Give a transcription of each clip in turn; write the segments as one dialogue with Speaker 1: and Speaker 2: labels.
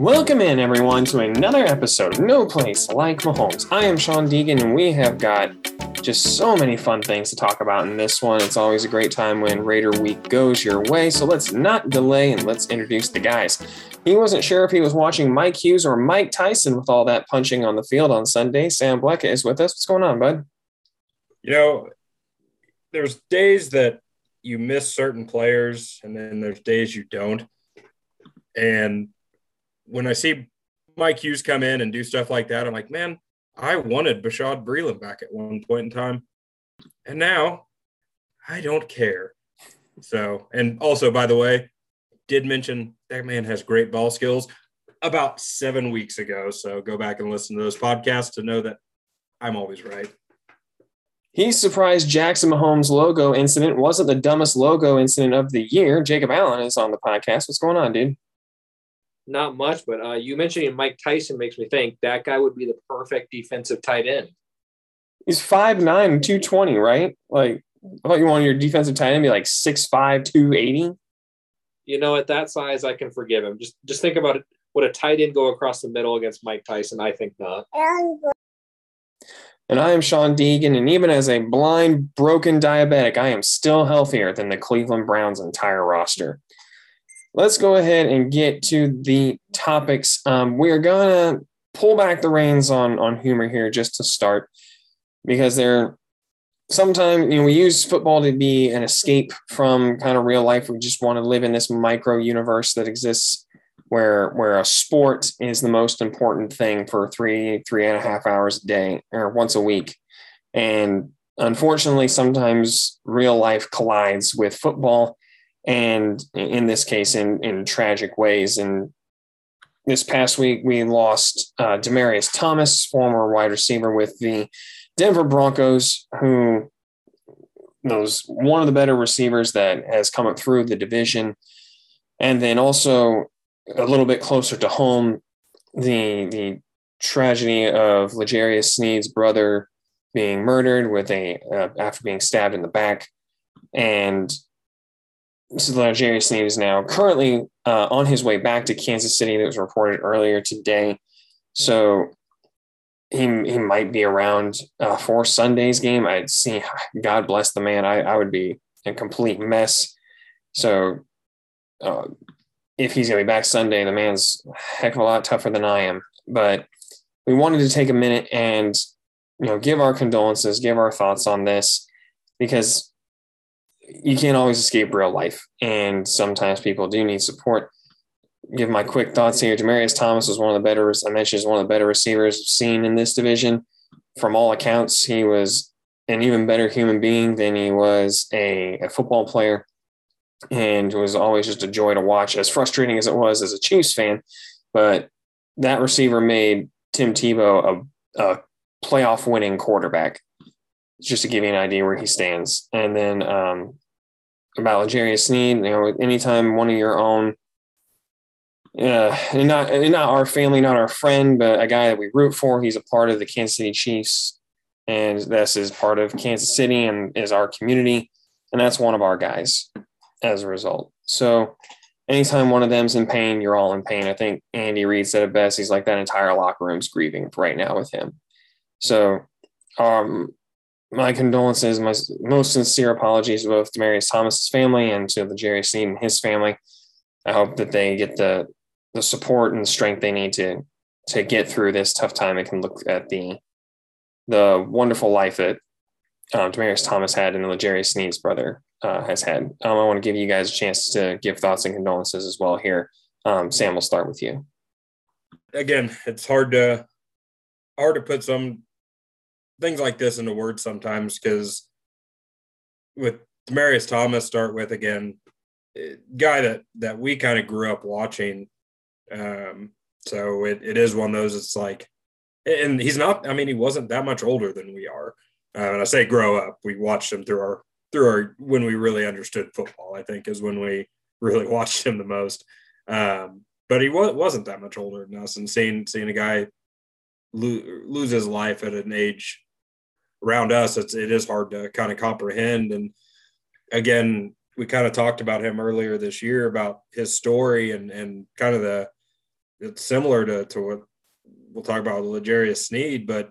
Speaker 1: Welcome in, everyone, to another episode of No Place Like Mahomes. I am Sean Deegan, and we have got just so many fun things to talk about in this one. It's always a great time when Raider Week goes your way, so let's not delay and let's introduce the guys. He wasn't sure if he was watching Mike Hughes or Mike Tyson with all that punching on the field on Sunday. Sam Bleck is with us. What's going on, bud?
Speaker 2: You know, there's days that you miss certain players, and then there's days you don't. And when I see Mike Hughes come in and do stuff like that, I'm like, man, I wanted Bashaud Breeland back at one point in time. And now I don't care. So, and also, by the way, did mention that man has great ball skills about seven weeks ago. So go back and listen to those podcasts to know that I'm always right.
Speaker 1: He's surprised Jackson Mahomes' logo incident wasn't the dumbest logo incident of the year. Jacob Allen is on the podcast. What's going on, dude?
Speaker 3: Not much, but uh, you mentioning Mike Tyson makes me think that guy would be the perfect defensive tight end.
Speaker 1: He's 5'9, 220, right? Like, I thought you wanted your defensive tight end to be like 6'5, 280.
Speaker 3: You know, at that size, I can forgive him. Just just think about it. Would a tight end go across the middle against Mike Tyson? I think not.
Speaker 1: And I am Sean Deegan, and even as a blind, broken diabetic, I am still healthier than the Cleveland Browns' entire roster let's go ahead and get to the topics. Um, we are gonna pull back the reins on on humor here just to start, because there sometimes you know we use football to be an escape from kind of real life. We just want to live in this micro universe that exists where where a sport is the most important thing for three three and a half hours a day or once a week, and unfortunately sometimes real life collides with football and in this case, in in tragic ways. And this past week, we lost uh, Demaryius Thomas, former wide receiver with the Denver Broncos, who knows one of the better receivers that has come up through the division, and then also a little bit closer to home, the the tragedy of L'Jarius Sneed's brother being murdered with a uh, after being stabbed in the back, and so L'Jarius Sneed is now currently uh, on his way back to Kansas City. That was reported earlier today. So he he might be around uh, for Sunday's game. I'd see. God bless the man. I I would be a complete mess. So uh, if he's gonna be back Sunday, the man's a heck of a lot tougher than I am. But we wanted to take a minute and you know give our condolences, give our thoughts on this because you can't always escape real life, and sometimes people do need support. Give my quick thoughts here. Demaryius Thomas was one of the better. I mentioned one of the better receivers seen in this division. From all accounts, he was an even better human being than he was a, a football player, and was always just a joy to watch. As frustrating as it was as a Chiefs fan, but that receiver made Tim Tebow a, a playoff winning quarterback just to give you an idea where he stands. And then um, about L'Jarius Sneed, you know, anytime one of your own, uh, not not our family, not our friend, but a guy that we root for, he's a part of the Kansas City Chiefs, and this is part of Kansas City and is our community, and that's one of our guys as a result. So anytime one of them's in pain, you're all in pain. I think Andy Reid said it best. He's like that entire locker room's grieving right now with him. So um, my condolences, my most sincere apologies to both Demaryius Thomas's family and to L'Jarius Sneed and his family. I hope that they get the the support and the strength they need to to get through this tough time and can look at the the wonderful life that um, Demaryius Thomas had and L'Jarius Sneed's brother uh, has had. Um, I want to give you guys a chance to give thoughts and condolences as well here. Um, Sam, we'll start with you.
Speaker 2: Again, it's hard to hard to put some things like this into words sometimes because with Marius Thomas, start with again, eh, guy that that we kind of grew up watching. Um, so it, it is one of those. It's like, and he's not. I mean, he wasn't that much older than we are. Uh, and I say grow up. We watched him through our through our when we really understood football. I think is when we really watched him the most. Um, but he was, wasn't that much older than us. And seeing seeing a guy lo- lose his life at an age around us, it's it is hard to kind of comprehend. And again, we kind of talked about him earlier this year about his story and and kind of the it's similar to to what we'll talk about with L'Jarius Sneed, but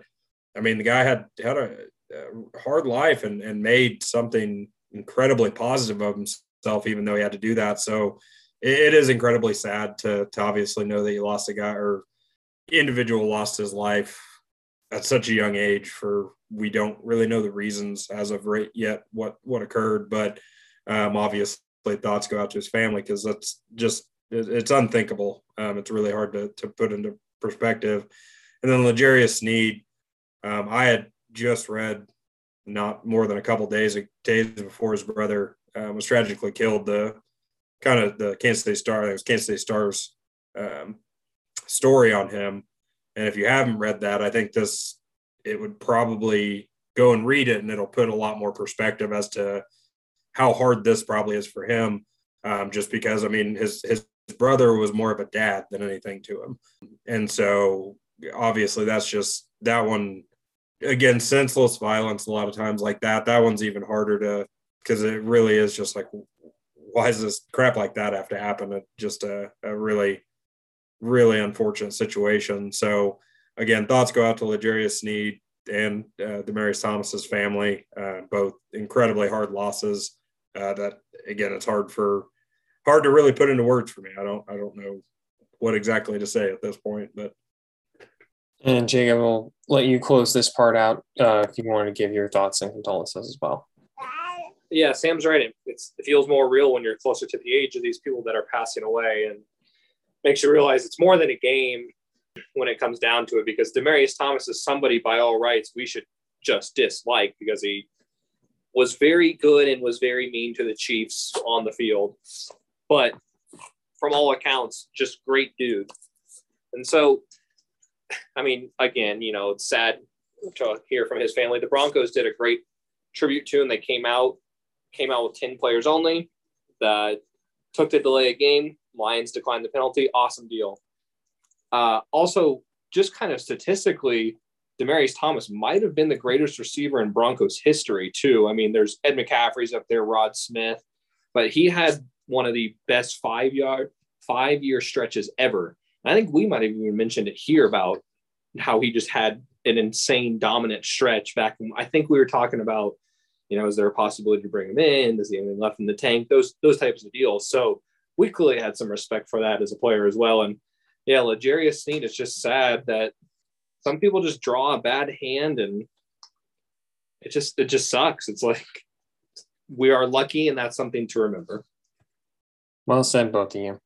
Speaker 2: I mean the guy had had a, a hard life and and made something incredibly positive of himself, even though he had to do that. So it, it is incredibly sad to to obviously know that you lost a guy or individual lost his life at such a young age for we don't really know the reasons as of right yet what what occurred but um, obviously thoughts go out to his family because that's just it's unthinkable. Um, it's really hard to, to put into perspective. And then L'Jarius Sneed um, I had just read not more than a couple days days before his brother uh, was tragically killed the kind of the Kansas State Star it was Kansas State Stars um, story on him. And if you haven't read that, I think this it would probably go and read it, and it'll put a lot more perspective as to how hard this probably is for him. Um, just because I mean, his his brother was more of a dad than anything to him, and so obviously that's just that one again senseless violence a lot of times like that that one's even harder to because it really is just like why does this crap like that have to happen just a, a really really unfortunate situation. So again, thoughts go out to L'Jarius Sneed and uh, Demaryius Thomas's family, uh, both incredibly hard losses. Uh, that again, it's hard for hard to really put into words for me. I don't I don't know what exactly to say at this point, but.
Speaker 1: And Jacob, will let you close this part out uh, if you want to give your thoughts and condolences as well.
Speaker 3: Yeah, Sam's right. It's, it feels more real when you're closer to the age of these people that are passing away. And makes you realize it's more than a game when it comes down to it because Demaryius Thomas is somebody by all rights we should just dislike because he was very good and was very mean to the Chiefs on the field. But from all accounts, just great dude. And so, I mean, again, you know, it's sad to hear from his family. The Broncos did a great tribute to him. They came out, came out with 10 players only. That took the delay of game, Lions declined the penalty. Awesome deal. Uh, also, just kind of statistically, Demaryius Thomas might have been the greatest receiver in Broncos history, too. I mean, there's Ed McCaffrey's up there, Rod Smith, but he had one of the best five yard, five year stretches ever. I think we might have even mentioned it here about how he just had an insane dominant stretch back. When, I think we were talking about, you know, is there a possibility to bring him in? Does he have anything left in the tank? Those those types of deals. So we clearly had some respect for that as a player as well. And yeah, L'Jarius Sneed, it's just sad that some people just draw a bad hand and it just it just sucks. It's like we are lucky and that's something to remember.
Speaker 1: Well said, both of you.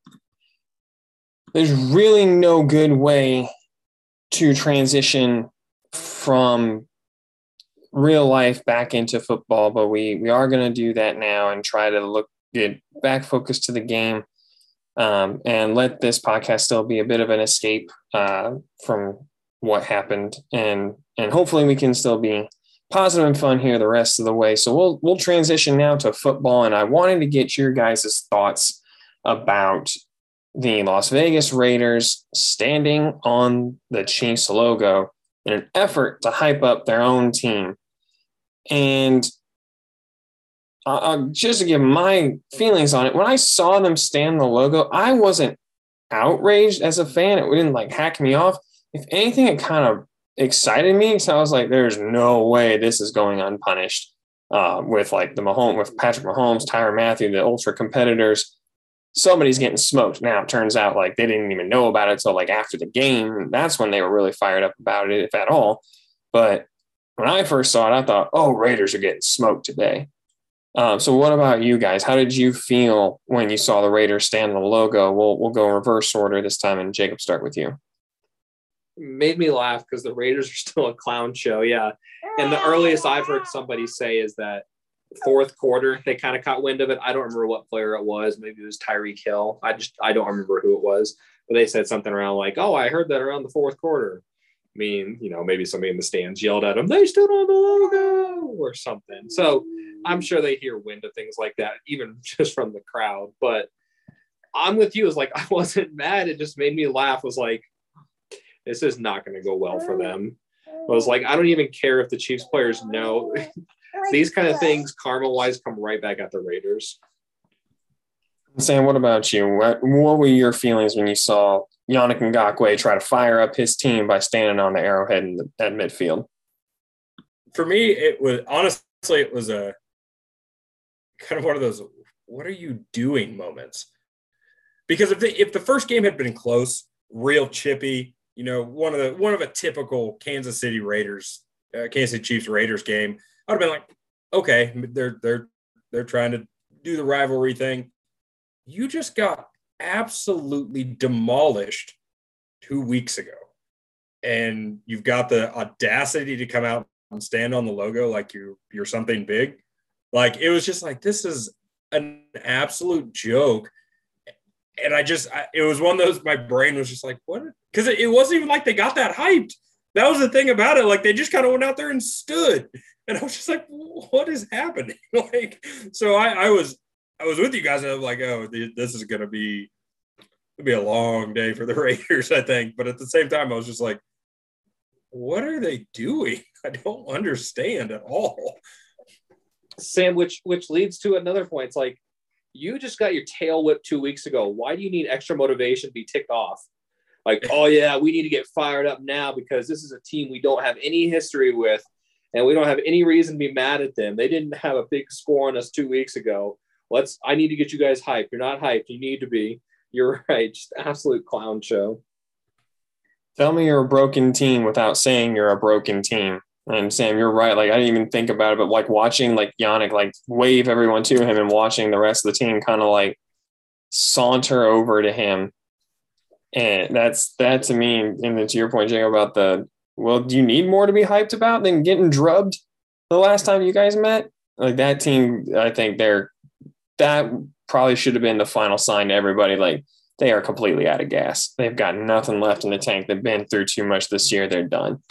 Speaker 1: There's really no good way to transition from real life back into football, but we we are going to do that now and try to look get back focused to the game um, and let this podcast still be a bit of an escape uh, from what happened. And and hopefully we can still be positive and fun here the rest of the way. So we'll we'll transition now to football. And i wanted to get your guys' thoughts about the las vegas raiders standing on the chiefs logo in an effort to hype up their own team. And uh, just to give my feelings on it, when I saw them stand the logo, I wasn't outraged as a fan. It didn't like hack me off. If anything, it kind of excited me. So I was like, there's no way this is going unpunished. Uh, with like the Mahomes, with Patrick Mahomes, Tyrann Mathieu, the ultra competitors, somebody's getting smoked. Now it turns out like they didn't even know about it until like after the game. That's when they were really fired up about it, if at all. But when I first saw it, I thought, oh, Raiders are getting smoked today. Um, so, what about you guys? How did you feel when you saw the Raiders stand the logo? We'll we'll go reverse order this time, and Jacob, start with you.
Speaker 3: Made me laugh because the Raiders are still a clown show. Yeah, and the earliest I've heard somebody say is that fourth quarter they kind of caught wind of it. I don't remember what player it was. Maybe it was Tyreek Hill. I just I don't remember who it was, but they said something around like, "Oh, I heard that around the fourth quarter." I mean, you know, maybe somebody in the stands yelled at them, they stood on the logo or something. So I'm sure they hear wind of things like that, even just from the crowd. But I'm with you. Is like I wasn't mad. It just made me laugh. Was like, this is not going to go well for them. I was like, I don't even care if the Chiefs players know these kind of things. Karma wise, come right back at the Raiders.
Speaker 1: Sam, what about you? What, what were your feelings when you saw Yannick Ngakoue try to fire up his team by standing on the arrowhead in the, at midfield?
Speaker 2: For me, it was honestly, it was a kind of one of those "what are you doing" moments. Because if the, if the first game had been close, real chippy, you know, one of the one of a typical Kansas City Raiders, uh, Kansas City Chiefs Raiders game, I'd have been like, okay, they're they're they're trying to do the rivalry thing. You just got absolutely demolished two weeks ago. And you've got the audacity to come out and stand on the logo like you you're something big. Like it was just like this is an absolute joke. And I just I, it was one of those my brain was just like what because it, it wasn't even like they got that hyped. That was the thing about it. Like they just kind of went out there and stood. And I was just like, what is happening? like, so I, I was I was with you guys. And I was like, oh, this is gonna be it'll be a long day for the Raiders, I think. But at the same time, I was just like, what are they doing? I don't understand at all.
Speaker 3: Sam, which which leads to another point. It's like you just got your tail whipped two weeks ago. Why do you need extra motivation to be ticked off? Like, oh yeah, we need to get fired up now because this is a team we don't have any history with, and we don't have any reason to be mad at them. They didn't have a big score on us two weeks ago. Let's. I need to get you guys hyped. You're not hyped. You need to be. You're right. Just absolute clown show.
Speaker 1: Tell me you're a broken team without saying you're a broken team. And Sam, you're right. Like I didn't even think about it, but like watching like Yannick like wave everyone to him and watching the rest of the team kind of like saunter over to him. And that's that to me, and to your point, Jay, about the well, do you need more to be hyped about than getting drubbed the last time you guys met? Like that team, I think they're that probably should have been the final sign to everybody. Like they are completely out of gas. They've got nothing left in the tank. They've been through too much this year. They're done.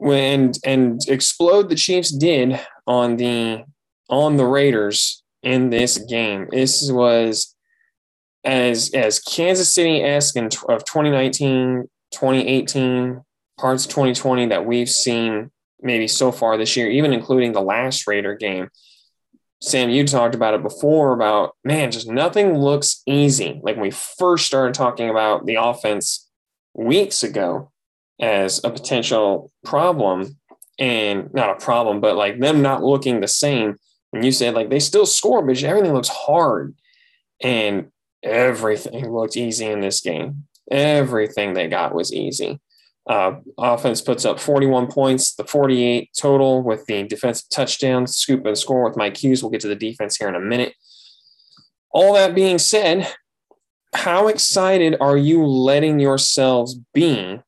Speaker 1: When and explode the Chiefs did on the on the Raiders in this game. This was as as Kansas City esque of 2019, 2018, parts of 2020 that we've seen maybe so far this year, even including the last Raider game. Sam, you talked about it before about man, just nothing looks easy. Like when we first started talking about the offense weeks ago as a potential problem, and not a problem, but like them not looking the same. And you said like they still score, but everything looks hard, and everything looked easy in this game. Everything they got was easy. Uh, offense puts up 41 points, the 48 total with the defensive touchdown, scoop and score with Mike Hughes. We'll get to the defense here in a minute. All that being said, how excited are you letting yourselves be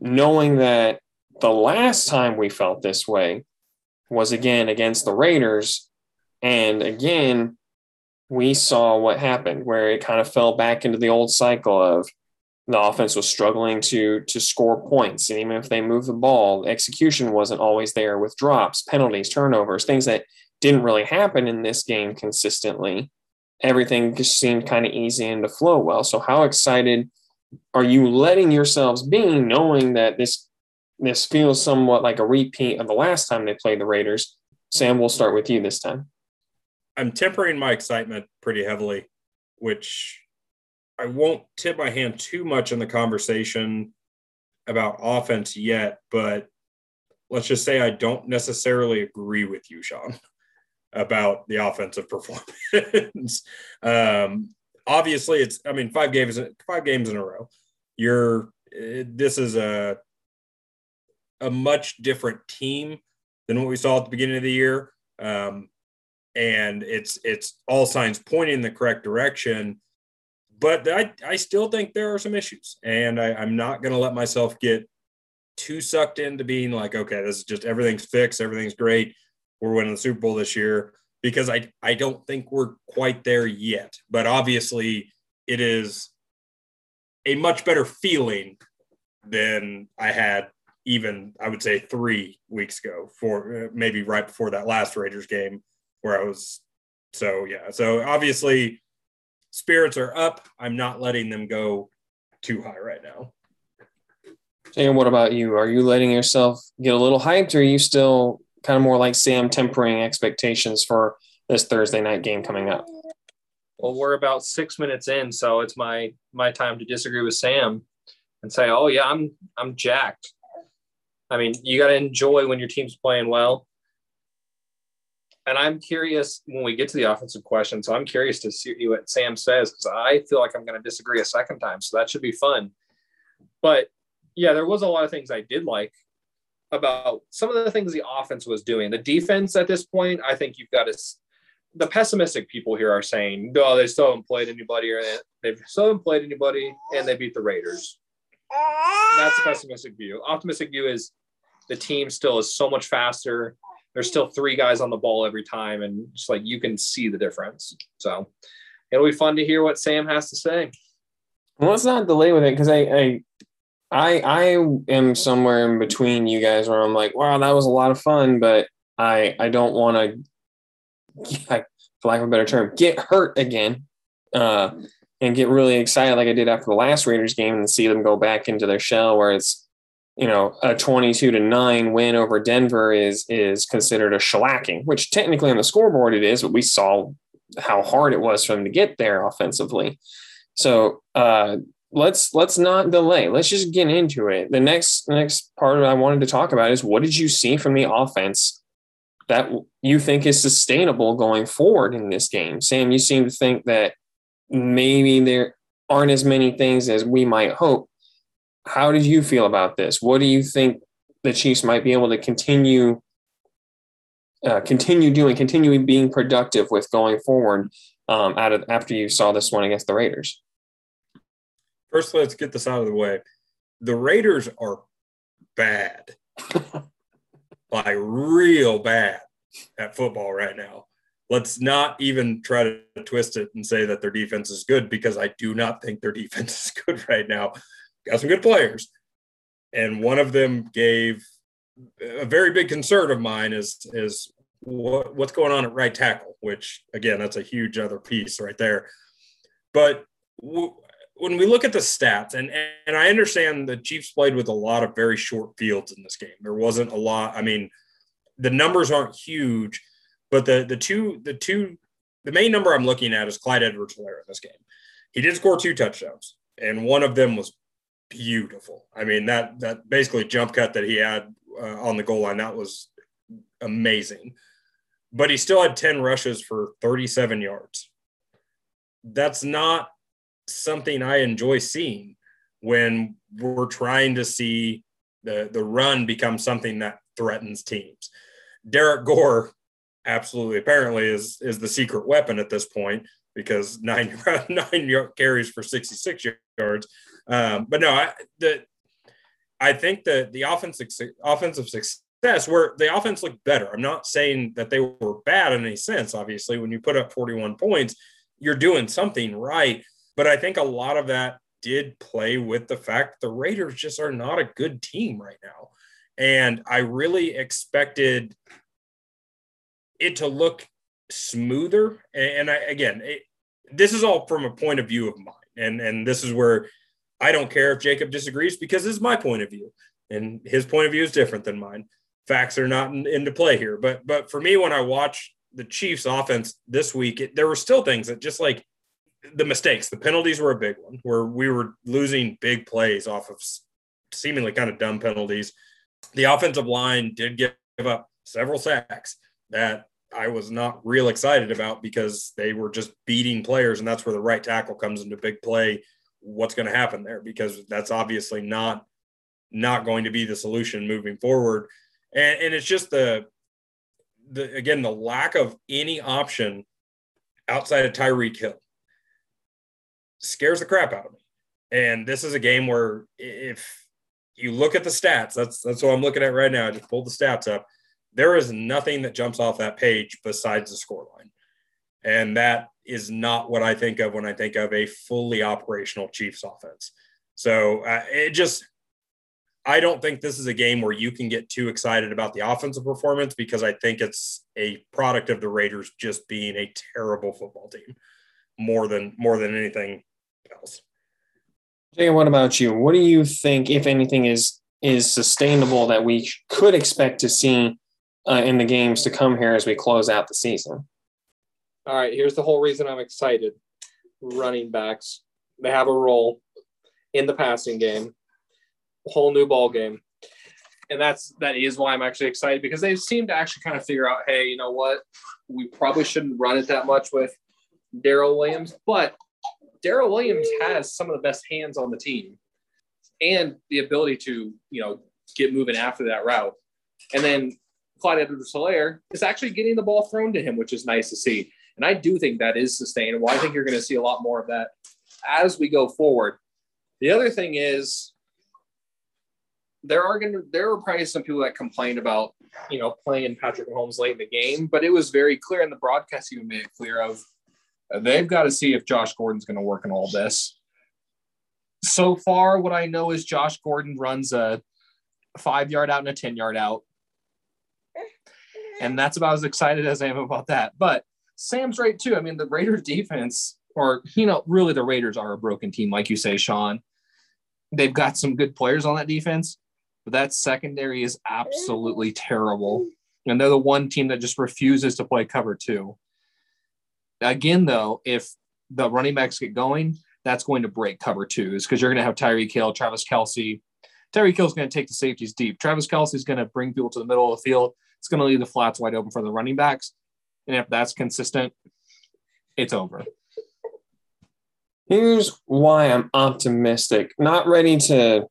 Speaker 1: knowing that the last time we felt this way was again against the Raiders? And again, we saw what happened where it kind of fell back into the old cycle of the offense was struggling to to score points. And even if they moved the ball, execution wasn't always there with drops, penalties, turnovers, things that didn't really happen in this game consistently. Everything just seemed kind of easy and to flow well. So how excited are you letting yourselves be knowing that this this feels somewhat like a repeat of the last time they played the Raiders? Sam, we'll start with you this time.
Speaker 2: I'm tempering my excitement pretty heavily, which I won't tip my hand too much in the conversation about offense yet, but let's just say I don't necessarily agree with you, Sean, about the offensive performance. um, obviously, it's I mean five games five games in a row. You're this is a a much different team than what we saw at the beginning of the year, um, and it's it's all signs pointing in the correct direction. But I, I still think there are some issues, and I, I'm not going to let myself get too sucked into being like, okay, this is just everything's fixed, everything's great, we're winning the Super Bowl this year, because I I don't think we're quite there yet. But obviously, it is a much better feeling than I had even I would say three weeks ago, for maybe right before that last Raiders game, where I was. So yeah, so obviously spirits are up. I'm not letting them go too high right now.
Speaker 1: And what about you? Are you letting yourself get a little hyped, or are you still kind of more like Sam tempering expectations for this Thursday night game coming up?
Speaker 3: Well, we're about six minutes in, so it's my my time to disagree with Sam and say, "Oh yeah, I'm I'm jacked." I mean, you got to enjoy when your team's playing well. And I'm curious when we get to the offensive question. So I'm curious to see what Sam says because I feel like I'm going to disagree a second time. So that should be fun. But yeah, there was a lot of things I did like about some of the things the offense was doing. The defense at this point, I think you've got to. The pessimistic people here are saying, "No, they still haven't played anybody, or they've still haven't played anybody, and they beat the Raiders." That's a pessimistic view. Optimistic view is the team still is so much faster. There's still three guys on the ball every time, and just like you can see the difference. So it'll be fun to hear what Sam has to say.
Speaker 1: Well, let's not delay with it because I, I I I am somewhere in between you guys where I'm like, wow, that was a lot of fun, but I I don't want to, for lack of a better term, get hurt again, uh, and get really excited like I did after the last Raiders game and see them go back into their shell where it's, you know, a 22 to nine win over Denver is is considered a shellacking, which technically on the scoreboard it is, but we saw how hard it was for them to get there offensively. So uh, let's let's not delay. Let's just get into it. The next next part I wanted to talk about is what did you see from the offense that you think is sustainable going forward in this game? Sam, you seem to think that maybe there aren't as many things as we might hope. How did you feel about this? What do you think the Chiefs might be able to continue uh, continue doing, continuing being productive with going forward um, out of after you saw this one against the Raiders?
Speaker 2: First, let's get this out of the way. The Raiders are bad, like real bad at football right now. Let's not even try to twist it and say that their defense is good because I do not think their defense is good right now. Got some good players. And one of them gave a very big concern of mine is is what, what's going on at right tackle, which again, that's a huge other piece right there. But w- when we look at the stats, and and I understand the Chiefs played with a lot of very short fields in this game. There wasn't a lot. I mean, the numbers aren't huge, but the the two the two the main number I'm looking at is Clyde Edwards-Helaire in this game. He did score two touchdowns, and one of them was beautiful. I mean that that basically jump cut that he had uh, on the goal line that was amazing. But he still had 10 rushes for 37 yards. That's not something I enjoy seeing when we're trying to see the, the run become something that threatens teams. Derrick Gore absolutely apparently is is the secret weapon at this point because nine nine carries for 66 yards. Um, but no, I the I think that the offensive offensive success where the offense looked better. I'm not saying that they were bad in any sense. Obviously, when you put up 41 points, you're doing something right. But I think a lot of that did play with the fact the Raiders just are not a good team right now. And I really expected it to look smoother. And I, again, it, this is all from a point of view of mine. And, and this is where I don't care if Jacob disagrees because this is my point of view. And his point of view is different than mine. Facts are not in, into play here. But but for me, when I watch the Chiefs offense this week, it, there were still things that just like the mistakes, the penalties were a big one where we were losing big plays off of seemingly kind of dumb penalties. The offensive line did give up several sacks that I was not real excited about because they were just beating players, and that's where the right tackle comes into big play. What's going to happen there? Because that's obviously not not going to be the solution moving forward. And, and it's just the the again the lack of any option outside of Tyreek Hill scares the crap out of me. And this is a game where if you look at the stats, that's that's what I'm looking at right now. I just pulled the stats up. There is nothing that jumps off that page besides the scoreline. And that is not what I think of when I think of a fully operational Chiefs offense. So uh, it just, I don't think this is a game where you can get too excited about the offensive performance because I think it's a product of the Raiders just being a terrible football team more than more than anything else.
Speaker 1: Jay, what about you? What do you think, if anything, is is sustainable that we could expect to see uh, in the games to come here as we close out the season?
Speaker 3: All right, here's the whole reason I'm excited. running backs. They have a role in the passing game, whole new ball game. And that's that is why I'm actually excited because they seem to actually kind of figure out, hey, you know what? We probably shouldn't run it that much with Darrel Williams, but Darrel Williams has some of the best hands on the team and the ability to, you know, get moving after that route. And then Clyde Edwards Helaire is actually getting the ball thrown to him, which is nice to see. And I do think that is sustainable. I think you're going to see a lot more of that as we go forward. The other thing is there are going to there are probably some people that complain about you know playing Patrick Mahomes late in the game, but it was very clear in the broadcast you made it clear of they've got to see if Josh Gordon's going to work in all this. So far, what I know is Josh Gordon runs a five yard out and a 10 yard out. And that's about as excited as I am about that. But Sam's right too. I mean, the Raiders defense, or, you know, really the Raiders are a broken team, like you say, Sean. They've got some good players on that defense, but that secondary is absolutely terrible. And they're the one team that just refuses to play cover two. Again, though, if the running backs get going, that's going to break cover twos because you're going to have Tyreek Hill, Travis Kelce. Tyreek Hill's going to take the safeties deep. Travis Kelce is going to bring people to the middle of the field. It's going to leave the flats wide open for the running backs. And if that's consistent, it's over.
Speaker 1: Here's why I'm optimistic. Not ready to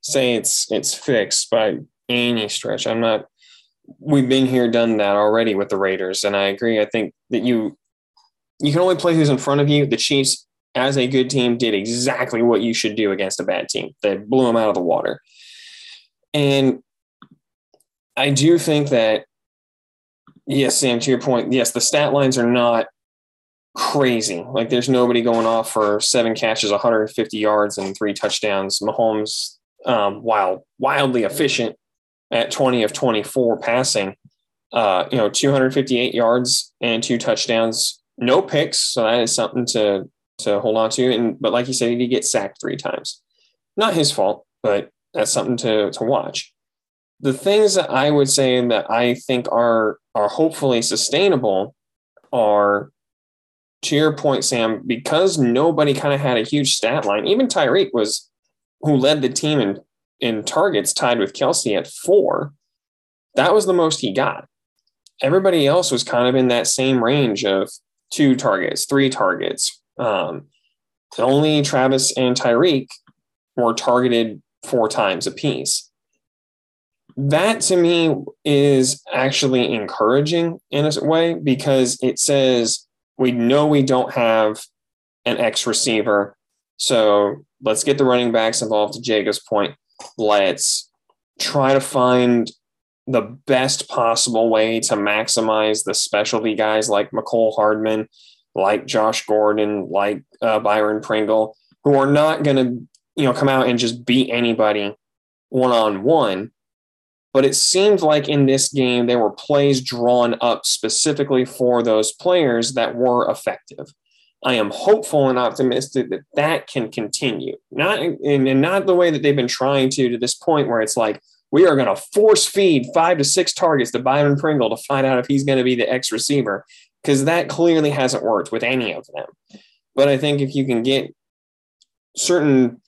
Speaker 1: say it's it's fixed by any stretch. I'm not we've been here, done that already with the Raiders. And I agree. I think that you you can only play who's in front of you. The Chiefs, as a good team, did exactly what you should do against a bad team. They blew them out of the water. And I do think that, yes, Sam, to your point, yes, the stat lines are not crazy. Like there's nobody going off for seven catches, 150 yards, and three touchdowns. Mahomes, um, while wildly efficient at 20 of 24 passing, uh, you know, 258 yards and two touchdowns, no picks. So that is something to to hold on to. And but like you said, he did get sacked three times. Not his fault, but that's something to to watch. The things that I would say that I think are are hopefully sustainable are to your point, Sam, because nobody kind of had a huge stat line. Even Tyreek was who led the team in in targets, tied with Kelce at four. That was the most he got. Everybody else was kind of in that same range of two targets, three targets. Um, only Travis and Tyreek were targeted four times apiece. That to me is actually encouraging in a way because it says we know we don't have an X receiver. So let's get the running backs involved to Jacob's point. Let's try to find the best possible way to maximize the specialty guys like Mecole Hardman, like Josh Gordon, like uh, Byron Pringle, who are not going to, you know, come out and just beat anybody one on one. But it seemed like in this game, there were plays drawn up specifically for those players that were effective. I am hopeful and optimistic that that can continue. Not and not the way that they've been trying to to this point, where it's like we are going to force feed five to six targets to Byron Pringle to find out if he's going to be the X receiver, because that clearly hasn't worked with any of them. But I think if you can get certain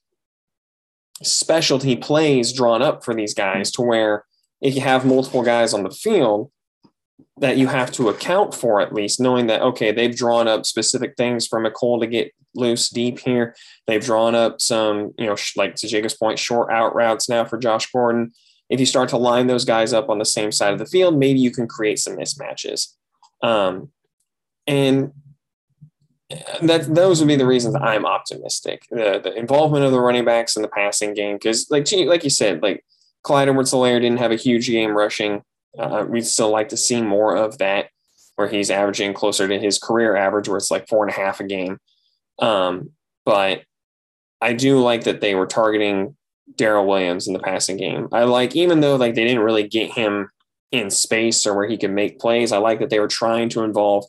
Speaker 1: specialty plays drawn up for these guys to where if you have multiple guys on the field that you have to account for at least knowing that okay they've drawn up specific things for Mecole to get loose deep here they've drawn up some you know like to Jacob's point short out routes now for Josh Gordon if you start to line those guys up on the same side of the field maybe you can create some mismatches um, and that those would be the reasons I'm optimistic the, the involvement of the running backs in the passing game because like like you said like Clyde Edwards Helaire didn't have a huge game rushing. Uh, we'd still like to see more of that, where he's averaging closer to his career average, where it's like four and a half a game. Um, but I do like that they were targeting Darrel Williams in the passing game. I like, even though like they didn't really get him in space or where he could make plays, I like that they were trying to involve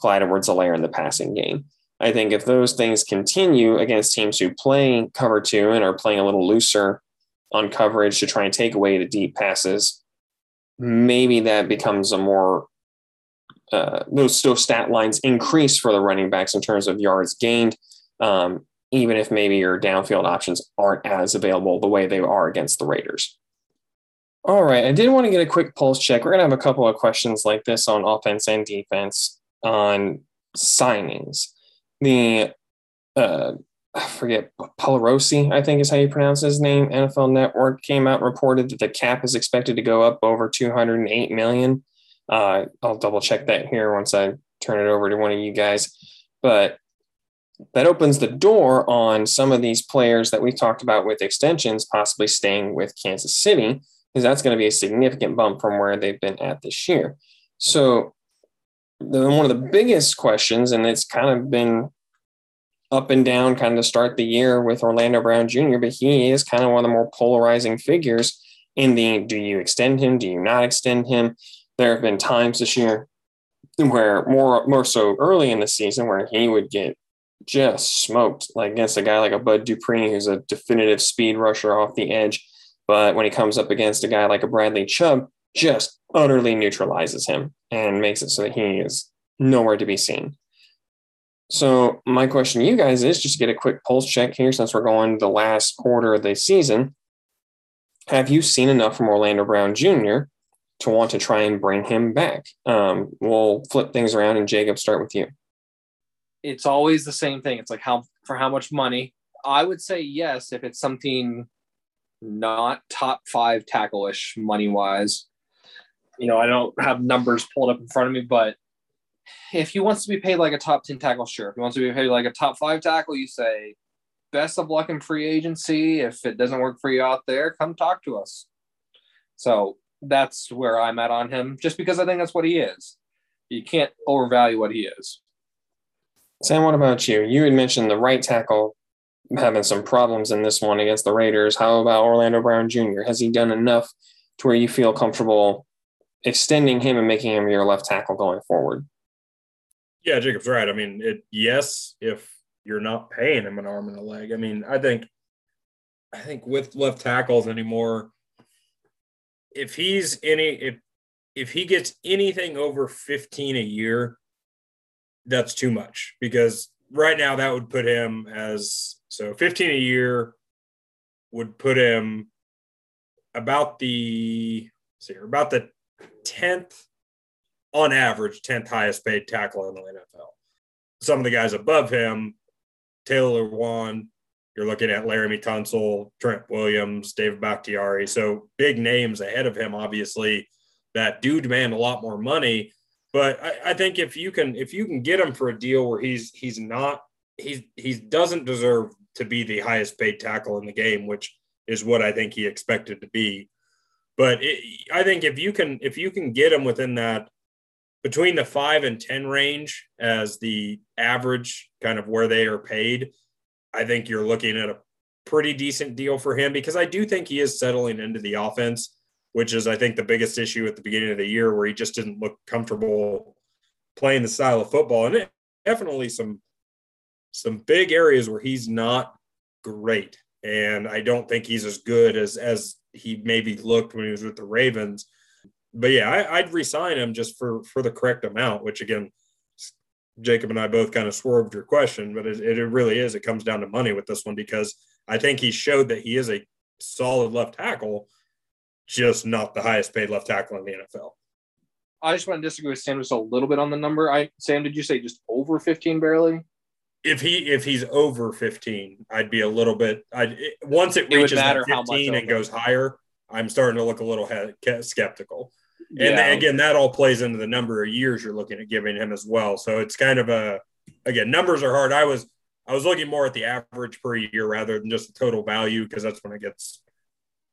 Speaker 1: Clyde Edwards Helaire in the passing game. I think if those things continue against teams who play cover two and are playing a little looser on coverage to try and take away the deep passes, maybe that becomes a more uh, those those stat lines increase for the running backs in terms of yards gained, um, even if maybe your downfield options aren't as available the way they are against the Raiders. All right, I did want to get a quick pulse check. We're gonna have a couple of questions like this on offense and defense on signings. The uh, I forget Polarosi, I think is how you pronounce his name. NFL Network came out and reported that the cap is expected to go up over 208 million. Uh, I'll double check that here once I turn it over to one of you guys. But that opens the door on some of these players that we talked about with extensions possibly staying with Kansas City, because that's going to be a significant bump from where they've been at this year. So, the, one of the biggest questions, and it's kind of been up and down kind of start the year with Orlando Brown Jr., but he is kind of one of the more polarizing figures in the do you extend him? Do you not extend him? There have been times this year where more more so early in the season where he would get just smoked like against a guy like a Bud Dupree who's a definitive speed rusher off the edge. But when he comes up against a guy like a Bradley Chubb, just utterly neutralizes him and makes it so that he is nowhere to be seen. So my question to you guys is just to get a quick pulse check here since we're going the last quarter of the season. Have you seen enough from Orlando Brown Jr. to want to try and bring him back? Um, we'll flip things around and Jacob, start with you.
Speaker 3: It's always the same thing. It's like how for how much money? I would say yes if it's something not top five tackle-ish money wise. You know, I don't have numbers pulled up in front of me, but if he wants to be paid like a top 10 tackle, sure. If he wants to be paid like a top five tackle, you say, best of luck in free agency. If it doesn't work for you out there, come talk to us. So that's where I'm at on him, just because I think that's what he is. You can't overvalue what he is.
Speaker 1: Sam, what about you? You had mentioned the right tackle having some problems in this one against the Raiders. How about Orlando Brown Jr.? Has he done enough to where you feel comfortable extending him and making him your left tackle going forward?
Speaker 2: Yeah, Jacob's right. I mean, it yes, if you're not paying him an arm and a leg. I mean, I think I think with left tackles anymore, if he's any if if he gets anything over 15 a year, that's too much because right now that would put him as so 15 a year would put him about the see about the 10th on average, 10th highest paid tackle in the NFL. Some of the guys above him, Taylor Lewan, you're looking at Laremy Tunsil, Trent Williams, David Bakhtiari. So big names ahead of him, obviously, that do demand a lot more money. But I, I think if you can if you can get him for a deal where he's he's not he's he doesn't deserve to be the highest paid tackle in the game, which is what I think he expected to be. But it, I think if you can if you can get him within that between the five and 10 range as the average kind of where they are paid, I think you're looking at a pretty decent deal for him because I do think he is settling into the offense, which is, I think, the biggest issue at the beginning of the year where he just didn't look comfortable playing the style of football. And definitely some some big areas where he's not great. And I don't think he's as good as as he maybe looked when he was with the Ravens but yeah, I, would resign him just for for the correct amount. Which again, Jacob and I both kind of swerved your question, but it, it really is. It comes down to money with this one because I think he showed that he is a solid left tackle, just not the highest paid left tackle in the NFL.
Speaker 3: I just want to disagree with Sam just a little bit on the number. I Sam, did you say just over fifteen barely?
Speaker 2: If he if he's over fifteen, I'd be a little bit. I once it, it reaches that fifteen and goes higher, I'm starting to look a little he- skeptical. And again, that all plays into the number of years you're looking at giving him as well. So it's kind of a again, numbers are hard. I was I was looking more at the average per year rather than just the total value because that's when it gets.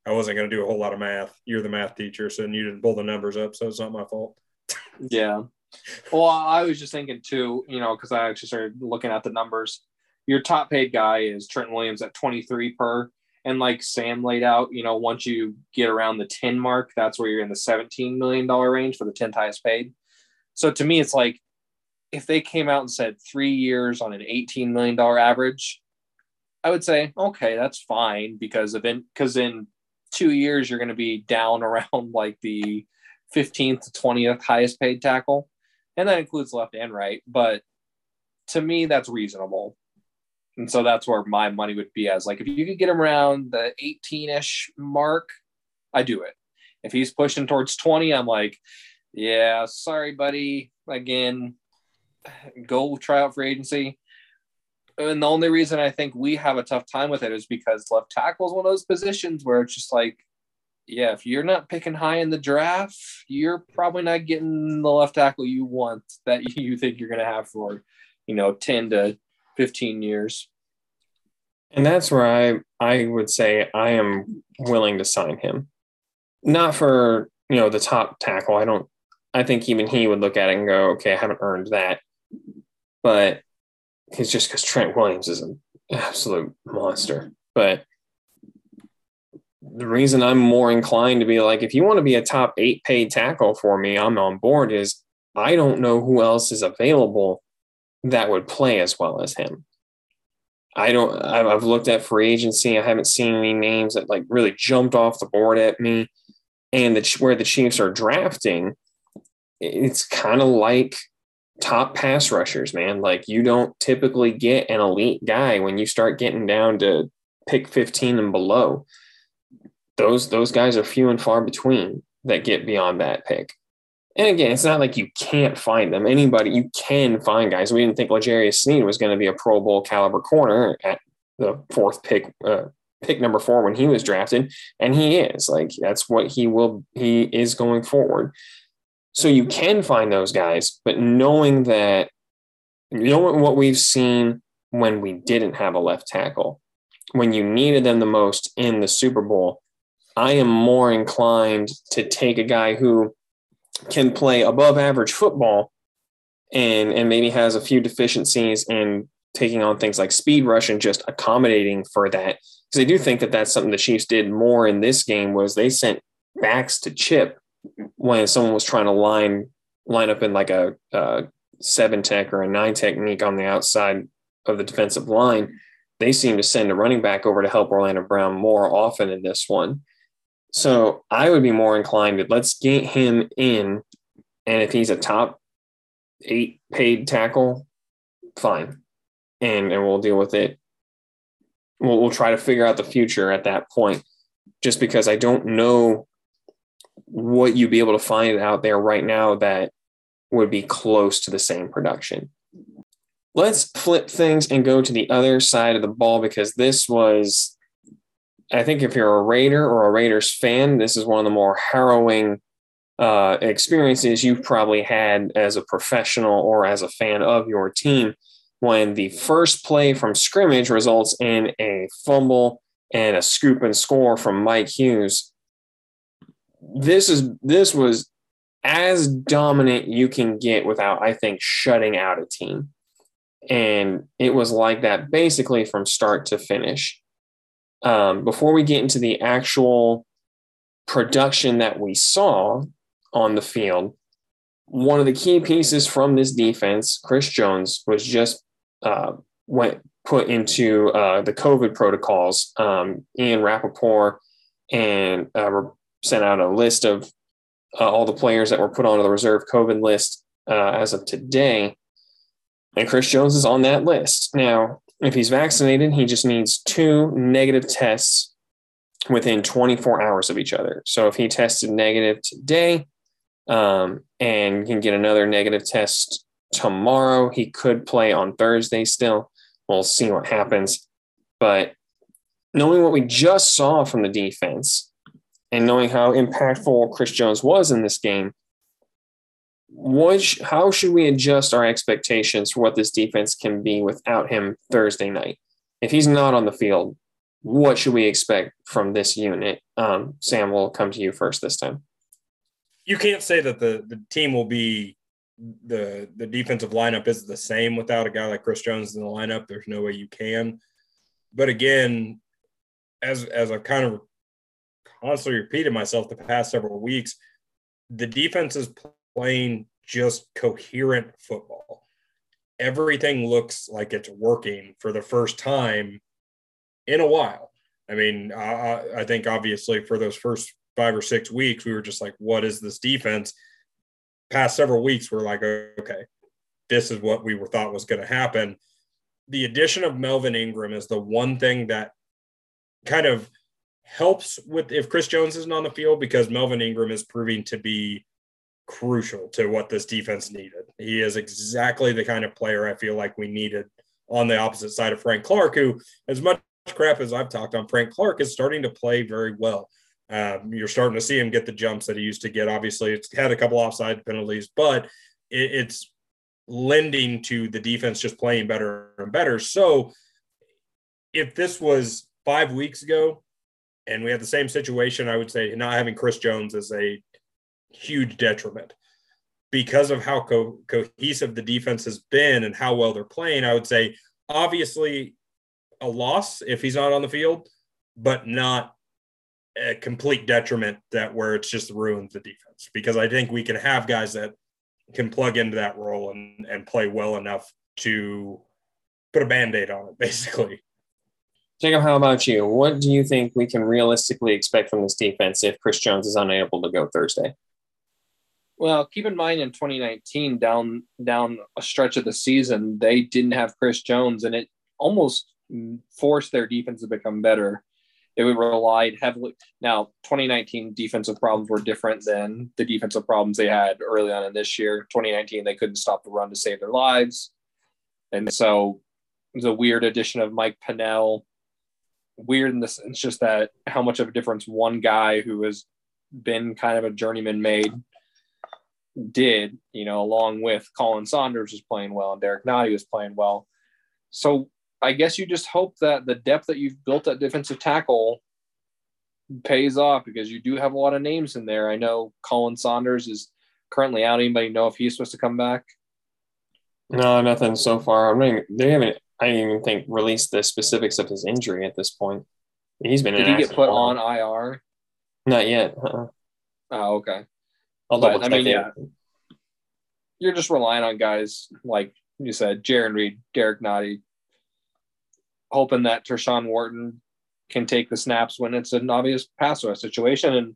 Speaker 2: I wasn't going to do a whole lot of math. You're the math teacher, so you didn't pull the numbers up, so it's not my fault.
Speaker 3: yeah. Well, I was just thinking too, you know, because I actually started looking at the numbers. Your top paid guy is Trent Williams at 23 per. And like Sam laid out, you know, once you get around the 10 mark, that's where you're in the $17 million range for the 10th highest paid. So to me, it's like if they came out and said three years on an $18 million average, I would say, okay, that's fine because of because in two years you're going to be down around like the 15th to 20th highest paid tackle. and that includes left and right. But to me, that's reasonable. And so that's where my money would be as like if you could get him around the 18-ish mark, I do it. If he's pushing towards 20, I'm like, yeah, sorry, buddy. Again, go try out for agency. And the only reason I think we have a tough time with it is because left tackle is one of those positions where it's just like, yeah, if you're not picking high in the draft, you're probably not getting the left tackle you want that you think you're going to have for, you know, 10 to 15 years.
Speaker 1: And that's where I I would say I am willing to sign him. Not for, you know, the top tackle. I don't I think even he would look at it and go, okay, I haven't earned that. But it's just because Trent Williams is an absolute monster. But the reason I'm more inclined to be like, if you want to be a top eight paid tackle for me, I'm on board is I don't know who else is available that would play as well as him. I don't, I've looked at free agency. I haven't seen any names that like really jumped off the board at me. And the, where the Chiefs are drafting, it's kind of like top pass rushers, man. Like you don't typically get an elite guy when you start getting down to pick 15 and below. Those those guys are few and far between that get beyond that pick. And again, it's not like you can't find them. Anybody, you can find guys. We didn't think L'Jarius Sneed was going to be a Pro Bowl caliber corner at the fourth pick, uh, pick number four when he was drafted, and he is. Like that's what he will. He is going forward. So you mm-hmm. can find those guys, but knowing that, knowing what we've seen when we didn't have a left tackle, when you needed them the most in the Super Bowl, I am more inclined to take a guy who can play above average football and and maybe has a few deficiencies in taking on things like speed rush and just accommodating for that. Because I do think that that's something the Chiefs did more in this game was they sent backs to chip when someone was trying to line line up in like a, a seven tech or a nine technique on the outside of the defensive line. They seem to send a running back over to help Orlando Brown more often in this one. So I would be more inclined to let's get him in. And if he's a top eight paid tackle, fine. And, and we'll deal with it. We'll, we'll try to figure out the future at that point, just because I don't know what you'd be able to find out there right now that would be close to the same production. Let's flip things and go to the other side of the ball because this was I think if you're a Raider or a Raiders fan, this is one of the more harrowing uh, experiences you've probably had as a professional or as a fan of your team when the first play from scrimmage results in a fumble and a scoop and score from Mike Hughes. This is this was as dominant you can get without, I think, shutting out a team. And it was like that basically from start to finish um, before we get into the actual production that we saw on the field, one of the key pieces from this defense, Chris Jones, was just uh, went put into uh, the COVID protocols. Um, Ian Rapoport and uh, sent out a list of uh, all the players that were put onto the reserve COVID list uh, as of today. And Chris Jones is on that list. Now, if he's vaccinated, he just needs two negative tests within 24 hours of each other. So if he tested negative today um, and can get another negative test tomorrow, he could play on Thursday still. We'll see what happens. But knowing what we just saw from the defense and knowing how impactful Chris Jones was in this game, what how should we adjust our expectations for what this defense can be without him Thursday night? If he's not on the field, what should we expect from this unit? Um, Sam, will come to you first this time.
Speaker 2: You can't say that the the team will be the the defensive lineup is the same without a guy like Chris Jones in the lineup. There's no way you can. But again, as as I've kind of constantly repeated myself the past several weeks, the defense is playing just coherent football. Everything looks like it's working for the first time in a while. I mean, I, I think obviously for those first five or six weeks, we were just like, what is this defense? past several weeks, we're like, okay, this is what we were thought was going to happen. The addition of Melvin Ingram is the one thing that kind of helps with if Chris Jones isn't on the field because Melvin Ingram is proving to be crucial to what this defense needed. He is exactly the kind of player I feel like we needed on the opposite side of Frank Clark, who, as much crap as I've talked on, Frank Clark is starting to play very well. Um, you're starting to see him get the jumps that he used to get. Obviously, it's had a couple offside penalties, but it, it's lending to the defense just playing better and better. So, if this was five weeks ago and we had the same situation, I would say not having Chris Jones is a huge detriment because of how co- cohesive the defense has been and how well they're playing. I would say obviously a loss if he's not on the field, but not a complete detriment that where it's just ruined the defense because I think we can have guys that can plug into that role and, and play well enough to put a band-aid on it basically.
Speaker 1: Jacob, how about you? What do you think we can realistically expect from this defense if Chris Jones is unable to go Thursday?
Speaker 3: Well, keep in mind in 2019, down down a stretch of the season, they didn't have Chris Jones, and it almost forced their defense to become better. It relied heavily. Now, 2019 defensive problems were different than the defensive problems they had early on in this year. 2019, they couldn't stop the run to save their lives, and so the weird addition of Mike Pennel. Weird in the sense just that how much of a difference one guy who has been kind of a journeyman made did, you know, along with Khalen Saunders was playing well and Derrick Nnadi was playing well. So I guess you just hope that the depth that you've built at defensive tackle pays off because you do have a lot of names in there. I know Khalen Saunders is currently out. Anybody know if he's supposed to come back?
Speaker 1: No, nothing so far. I mean, they haven't. I didn't even think released the specifics of his injury at this point. He's been.
Speaker 3: Did he get put on IR?
Speaker 1: Not yet. Uh-uh.
Speaker 3: Oh, okay. But, I mean, yeah, you're just relying on guys like you said, Jarran Reed, Derrick Nnadi, hoping that Tershawn Wharton can take the snaps when it's an obvious pass rush situation. And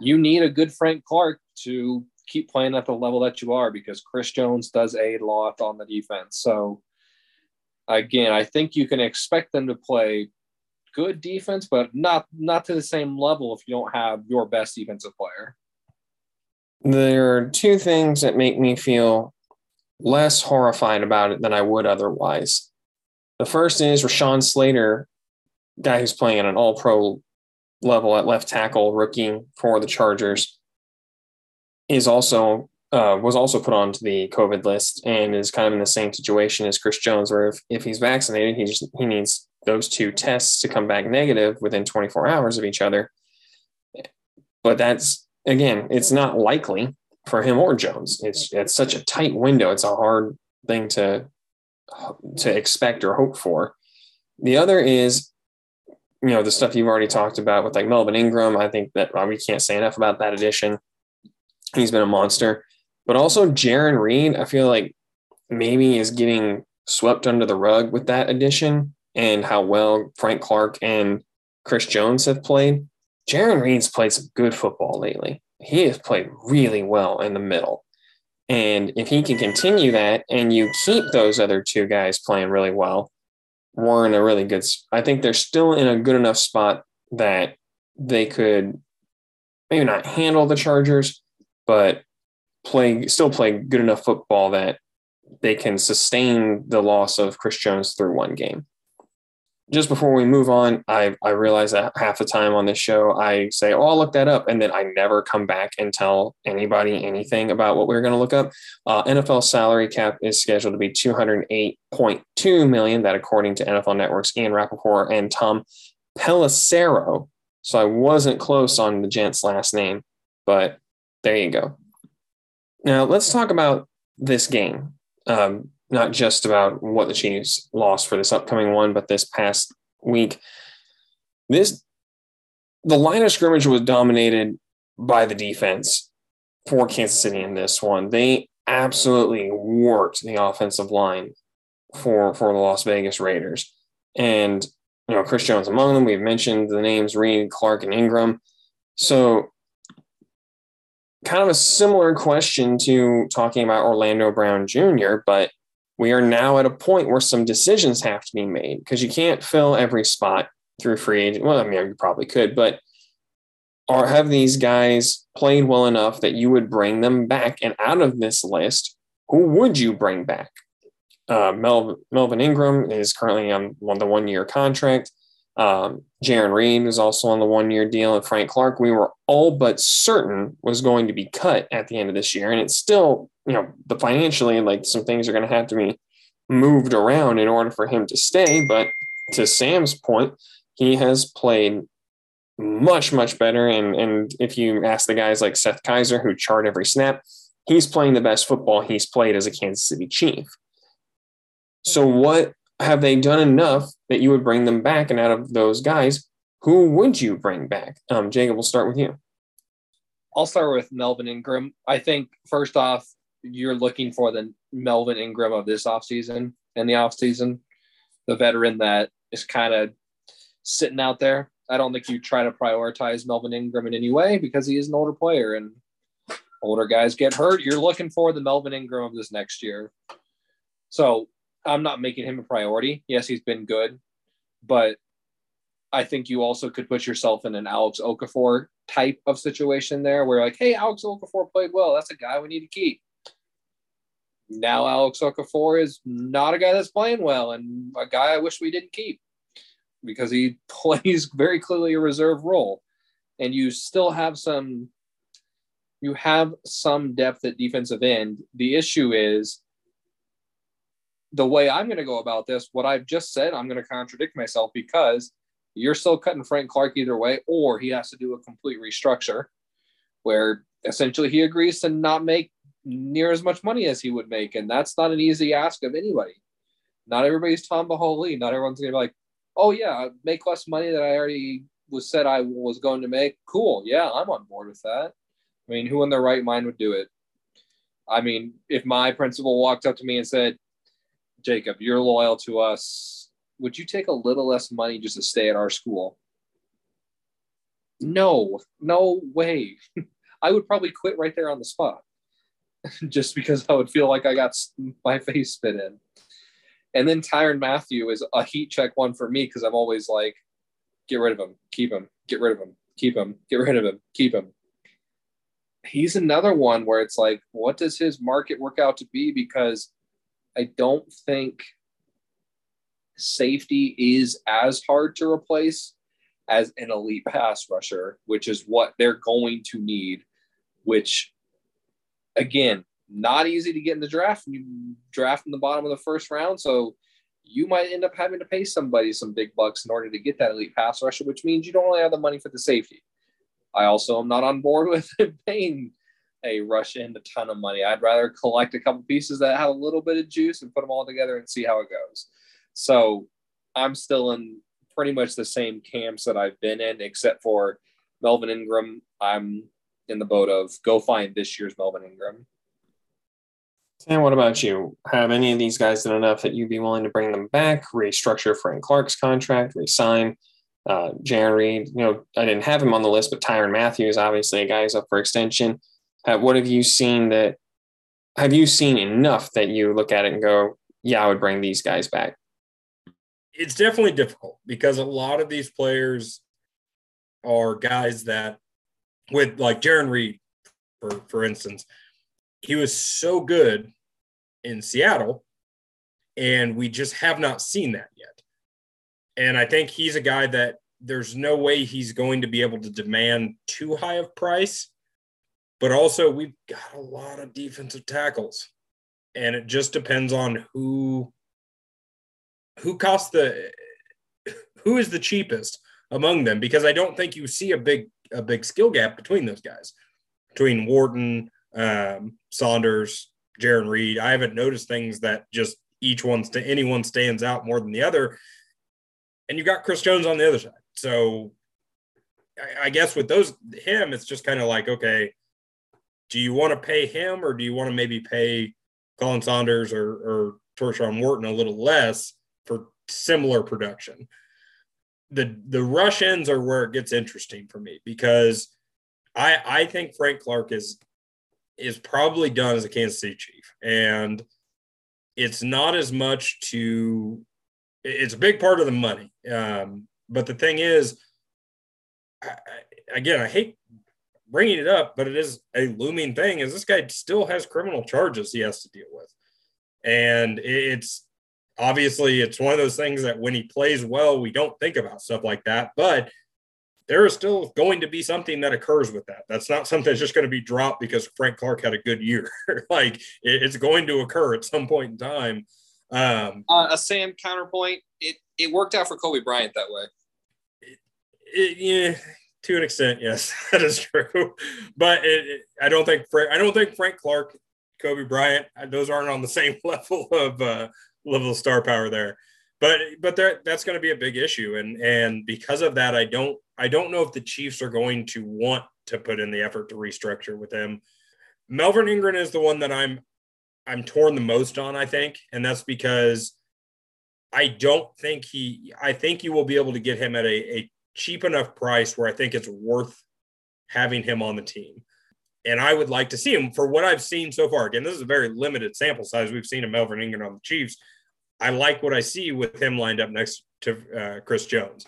Speaker 3: you need a good Frank Clark to keep playing at the level that you are because Chris Jones does a lot on the defense. So again, I think you can expect them to play good defense, but not not to the same level if you don't have your best defensive player
Speaker 1: there are two things that make me feel less horrified about it than I would otherwise. The first is Rashawn Slater, guy who's playing at an all pro level at left tackle, rookie for the Chargers, is also uh, was also put onto the COVID list and is kind of in the same situation as Chris Jones, where if, if he's vaccinated, he just he needs those two tests to come back negative within 24 hours of each other. But that's again, it's not likely for him or Jones. It's it's such a tight window. It's a hard thing to to expect or hope for. The other is, you know, the stuff you've already talked about with like Melvin Ingram. I think that well, we can't say enough about that addition. He's been a monster, but also Jarran Reed. I feel like maybe is getting swept under the rug with that addition and how well Frank Clark and Chris Jones have played. Jarran Reed's played some good football lately. He has played really well in the middle. And if he can continue that and you keep those other two guys playing really well, we're in a really good I think they're still in a good enough spot that they could maybe not handle the Chargers, but play still play good enough football that they can sustain the loss of Chris Jones through one game just before we move on, I, I realize that half the time on this show, I say, oh, I'll look that up. And then I never come back and tell anybody anything about what we're going to look up. Uh, NFL salary cap is scheduled to be 208.2 million. That according to NFL Network's Ian Rapoport and Tom Pelissero. So I wasn't close on the gent's last name, but there you go. Now let's talk about this game. Um, not just about what the Chiefs lost for this upcoming one, but this past week. This the line of scrimmage was dominated by the defense for Kansas City in this one. They absolutely worked the offensive line for for the Las Vegas Raiders. And you know, Chris Jones among them. We've mentioned the names Reed, Clark, and Ingram. So kind of a similar question to talking about Orlando Brown Jr., but we are now at a point where some decisions have to be made because you can't fill every spot through free agent. Well, I mean, you probably could, but have these guys played well enough that you would bring them back? And out of this list, who would you bring back? Uh, Mel, Melvin Ingram is currently on one, the one year contract. Um, Jarran Reed was also on the one year deal, and Frank Clark, we were all but certain was going to be cut at the end of this year. And it's still, you know, the financially, like some things are going to have to be moved around in order for him to stay. But to Sam's point, he has played much, much better. And, and if you ask the guys like Seth Keysor, who chart every snap, he's playing the best football he's played as a Kansas City Chief. So, what have they done enough that you would bring them back? And out of those guys, who would you bring back? Um, Jacob, we'll start with you.
Speaker 3: I'll start with Melvin Ingram. I think first off, you're looking for the Melvin Ingram of this offseason and the offseason, the veteran that is kind of sitting out there. I don't think you try to prioritize Melvin Ingram in any way because he is an older player and older guys get hurt. You're looking for the Melvin Ingram of this next year. So I'm not making him a priority. Yes, he's been good, but I think you also could put yourself in an Alex Okafor type of situation there where like, hey, Alex Okafor played well. That's a guy we need to keep. Now Alex Okafor is not a guy that's playing well and a guy I wish we didn't keep because he plays very clearly a reserve role. And you still have some you have some depth at defensive end. The issue is the way I'm going to go about this, what I've just said, I'm going to contradict myself because you're still cutting Frank Clark either way, or he has to do a complete restructure where essentially he agrees to not make near as much money as he would make. And that's not an easy ask of anybody. Not everybody's Tamba Hali. Not everyone's going to be like, oh, yeah, make less money than I already was said I was going to make. Cool. Yeah, I'm on board with that. I mean, who in their right mind would do it? I mean, if my principal walked up to me and said, Jacob, you're loyal to us. Would you take a little less money just to stay at our school? No, no way. I would probably quit right there on the spot just because I would feel like I got my face spit in. And then Tyrann Mathieu is a heat check one for me because I'm always like, get rid of him, keep him, get rid of him, keep him, get rid of him, keep him. He's another one where it's like, what does his market work out to be? Because I don't think safety is as hard to replace as an elite pass rusher, which is what they're going to need, which again, not easy to get in the draft. You draft in the bottom of the first round. So you might end up having to pay somebody some big bucks in order to get that elite pass rusher, which means you don't really have the money for the safety. I also am not on board with paying a rush in a ton of money. I'd rather collect a couple pieces that have a little bit of juice and put them all together and see how it goes. So I'm still in pretty much the same camps that I've been in, except for Melvin Ingram. I'm in the boat of go find this year's Melvin Ingram.
Speaker 1: And what about you? Have any of these guys done enough that you'd be willing to bring them back, restructure Frank Clark's contract, resign uh, Jarran Reed? You know, I didn't have him on the list, but Tyrann Matthews, obviously a guy who's up for extension. Uh, what have you seen that have you seen enough that you look at it and go, yeah, I would bring these guys back?
Speaker 2: It's definitely difficult because a lot of these players are guys that, with like Jarran Reed, for for instance, he was so good in Seattle, and we just have not seen that yet. And I think he's a guy that there's no way he's going to be able to demand too high of price but also, we've got a lot of defensive tackles, and it just depends on who who costs the who is the cheapest among them. Because I don't think you see a big a big skill gap between those guys, between Wharton, um, Saunders, Jarran Reed. I haven't noticed things that just each one's to anyone stands out more than the other. And you've got Chris Jones on the other side. So I, I guess with those him, it's just kind of like, okay, do you want to pay him or do you want to maybe pay Khalen Saunders or, or Tershawn Wharton a little less for similar production? The the rush ends are where it gets interesting for me because I I think Frank Clark is is probably done as a Kansas City Chief. And it's not as much to, it's a big part of the money. Um, but the thing is, I, again, I hate bringing it up, but it is a looming thing. Is this guy still has criminal charges he has to deal with, and it's obviously it's one of those things that when he plays well, we don't think about stuff like that, but there is still going to be something that occurs with that. That's not something that's just going to be dropped because Frank Clark had a good year. like it's going to occur at some point in time. Um,
Speaker 3: uh, a Sam counterpoint. It it worked out for Kobe Bryant that way.
Speaker 2: It, it, yeah, to an extent, yes, that is true. But it, I don't think Frank, I don't think Frank Clark, Kobe Bryant, those aren't on the same level of uh, level of star power there. But but that's going to be a big issue. And and because of that i don't i don't know if the chiefs are going to want to put in the effort to restructure with him melvin ingram is the one that i'm i'm torn the most on i think. And that's because i don't think he i think you will be able to get him at a, a cheap enough price where i think it's worth having him on the team and I would like to see him for what I've seen so far. Again, this is a very limited sample size. We've seen a Melvin Ingram on the Chiefs. I like what I see with him lined up next to uh, Chris Jones.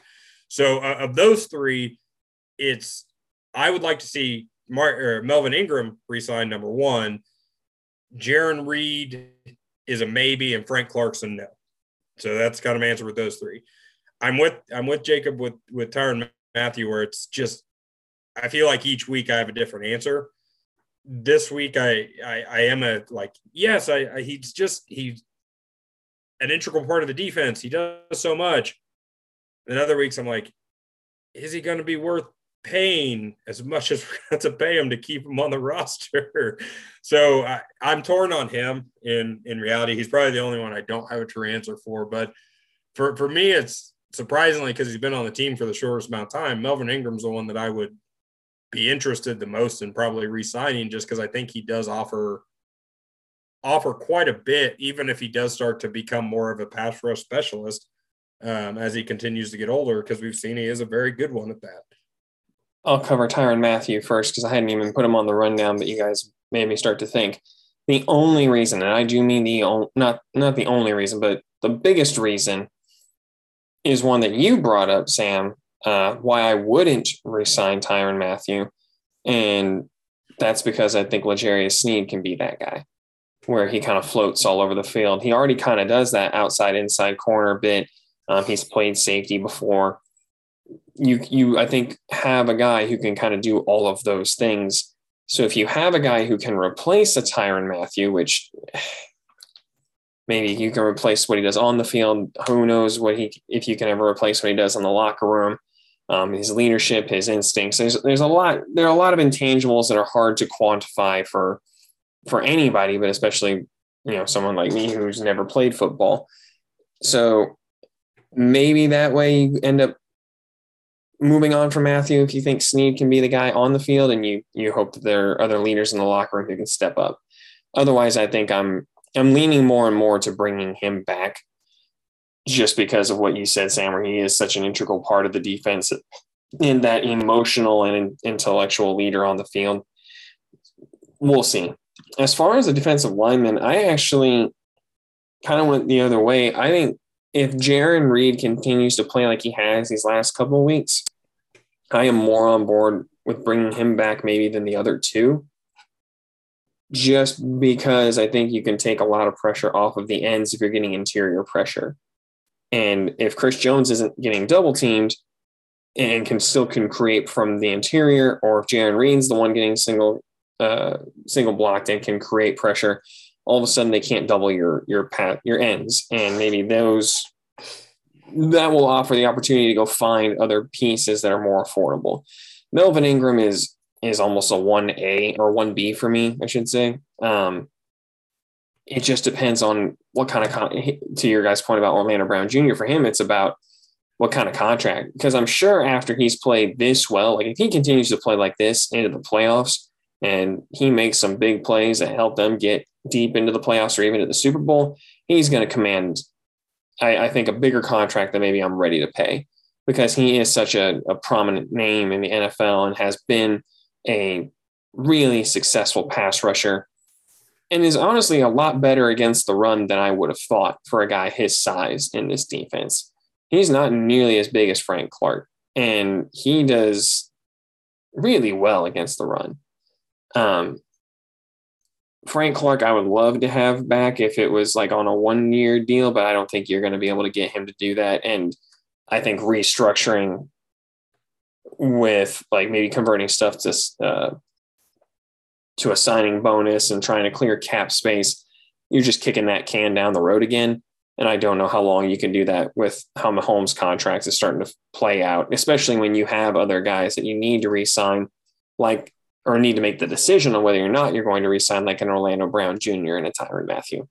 Speaker 2: So uh, of those three, it's I would like to see Mar- Melvin Ingram resign number one. Jarran Reed is a maybe, and Frank Clarkson no. So that's kind of answer with those three. I'm with I'm with Jacob with with Tyrann Mathieu, where it's just I feel like each week I have a different answer. This week I I, I am a like yes I, I he's just he's an integral part of the defense. He does so much. And other weeks, I'm like, is he going to be worth paying as much as we're to pay him to keep him on the roster? so I, am torn on him. In in reality, he's probably the only one I don't have a true answer for. But for for me, it's surprisingly because he's been on the team for the shortest amount of time. Melvin Ingram's the one that I would be interested the most in probably re-signing, just because I think he does offer offer quite a bit, even if he does start to become more of a pass rush specialist um, as he continues to get older, because we've seen he is a very good one at that.
Speaker 1: I'll cover Tyrann Mathieu first because I hadn't even put him on the rundown, but you guys made me start to think. The only reason, and I do mean the not not the only reason, but the biggest reason is one that you brought up, Sam. Uh, why I wouldn't resign Tyrann Mathieu. and that's because I think L'Jarius Sneed can be that guy where he kind of floats all over the field. He already kind of does that outside inside corner bit. Um, he's played safety before. You you I think have a guy who can kind of do all of those things. So if you have a guy who can replace a Tyrann Mathieu, which maybe you can replace what he does on the field. Who knows what he if you can ever replace what he does in the locker room. Um, his leadership, his instincts. There's there's a lot there are a lot of intangibles that are hard to quantify for for anybody, but especially you know someone like me who's never played football. So maybe that way you end up moving on from Mathieu if you think Sneed can be the guy on the field and you you hope that there are other leaders in the locker room who can step up. Otherwise, I think I'm I'm leaning more and more to bringing him back just because of what you said, Sam, where he is such an integral part of the defense in that emotional and intellectual leader on the field. We'll see as far as the defensive lineman, I actually kind of went the other way. I think if Jarran Reed continues to play like he has these last couple of weeks, I am more on board with bringing him back maybe than the other two. Just because I think you can take a lot of pressure off of the ends if you're getting interior pressure. And if Chris Jones isn't getting double teamed and can still can create from the interior, or if Jarran Reed's the one getting single uh, single blocked and can create pressure, all of a sudden they can't double your your pat your ends, and maybe those that will offer the opportunity to go find other pieces that are more affordable. Melvin Ingram is is almost a one A or one B for me, I should say. Um, it just depends on what kind of con- to your guys' point about Orlando Brown Jr. For him, it's about what kind of contract because I'm sure after he's played this well, like if he continues to play like this into the playoffs, and he makes some big plays that help them get deep into the playoffs or even to the Super Bowl, he's going to command, I, I, think, a bigger contract than maybe I'm ready to pay because he is such a, a prominent name in the NFL and has been a really successful pass rusher and is honestly a lot better against the run than I would have thought for a guy his size in this defense. He's not nearly as big as Frank Clark, and he does really well against the run. Um, Frank Clark, I would love to have back if it was like on a one year deal, but I don't think you're going to be able to get him to do that. And I think restructuring with like maybe converting stuff to uh, to a signing bonus and trying to clear cap space, you're just kicking that can down the road again. And I don't know how long you can do that with how Mahomes' contract is starting to play out, especially when you have other guys that you need to re-sign, like or need to make the decision on whether or not you're going to re-sign, like an Orlando Brown Jr. and a Tyrann Mathieu.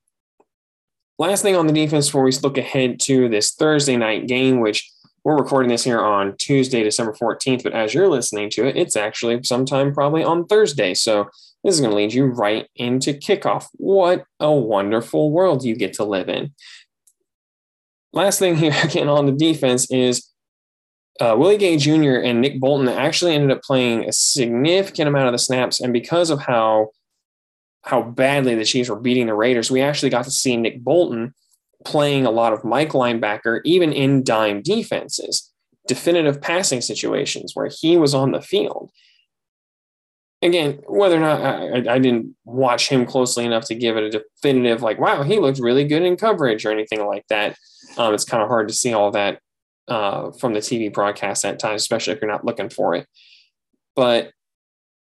Speaker 1: Last thing on the defense before we look ahead to this Thursday night game, which we're recording this here on Tuesday, December 14th, but as you're listening to it, it's actually sometime probably on Thursday. So this is going to lead you right into kickoff. What a wonderful world you get to live in. Last thing here, again, on the defense is uh, Willie Gay Jr. and Nick Bolton actually ended up playing a significant amount of the snaps. And because of how how badly the Chiefs were beating the Raiders, we actually got to see Nick Bolton playing a lot of Mike linebacker, even in dime defenses, definitive passing situations where he was on the field. Again, whether or not I, I, didn't watch him closely enough to give it a definitive, like, wow, he looked really good in coverage or anything like that. Um, it's kind of hard to see all that uh, from the TV broadcast at times, especially if you're not looking for it. But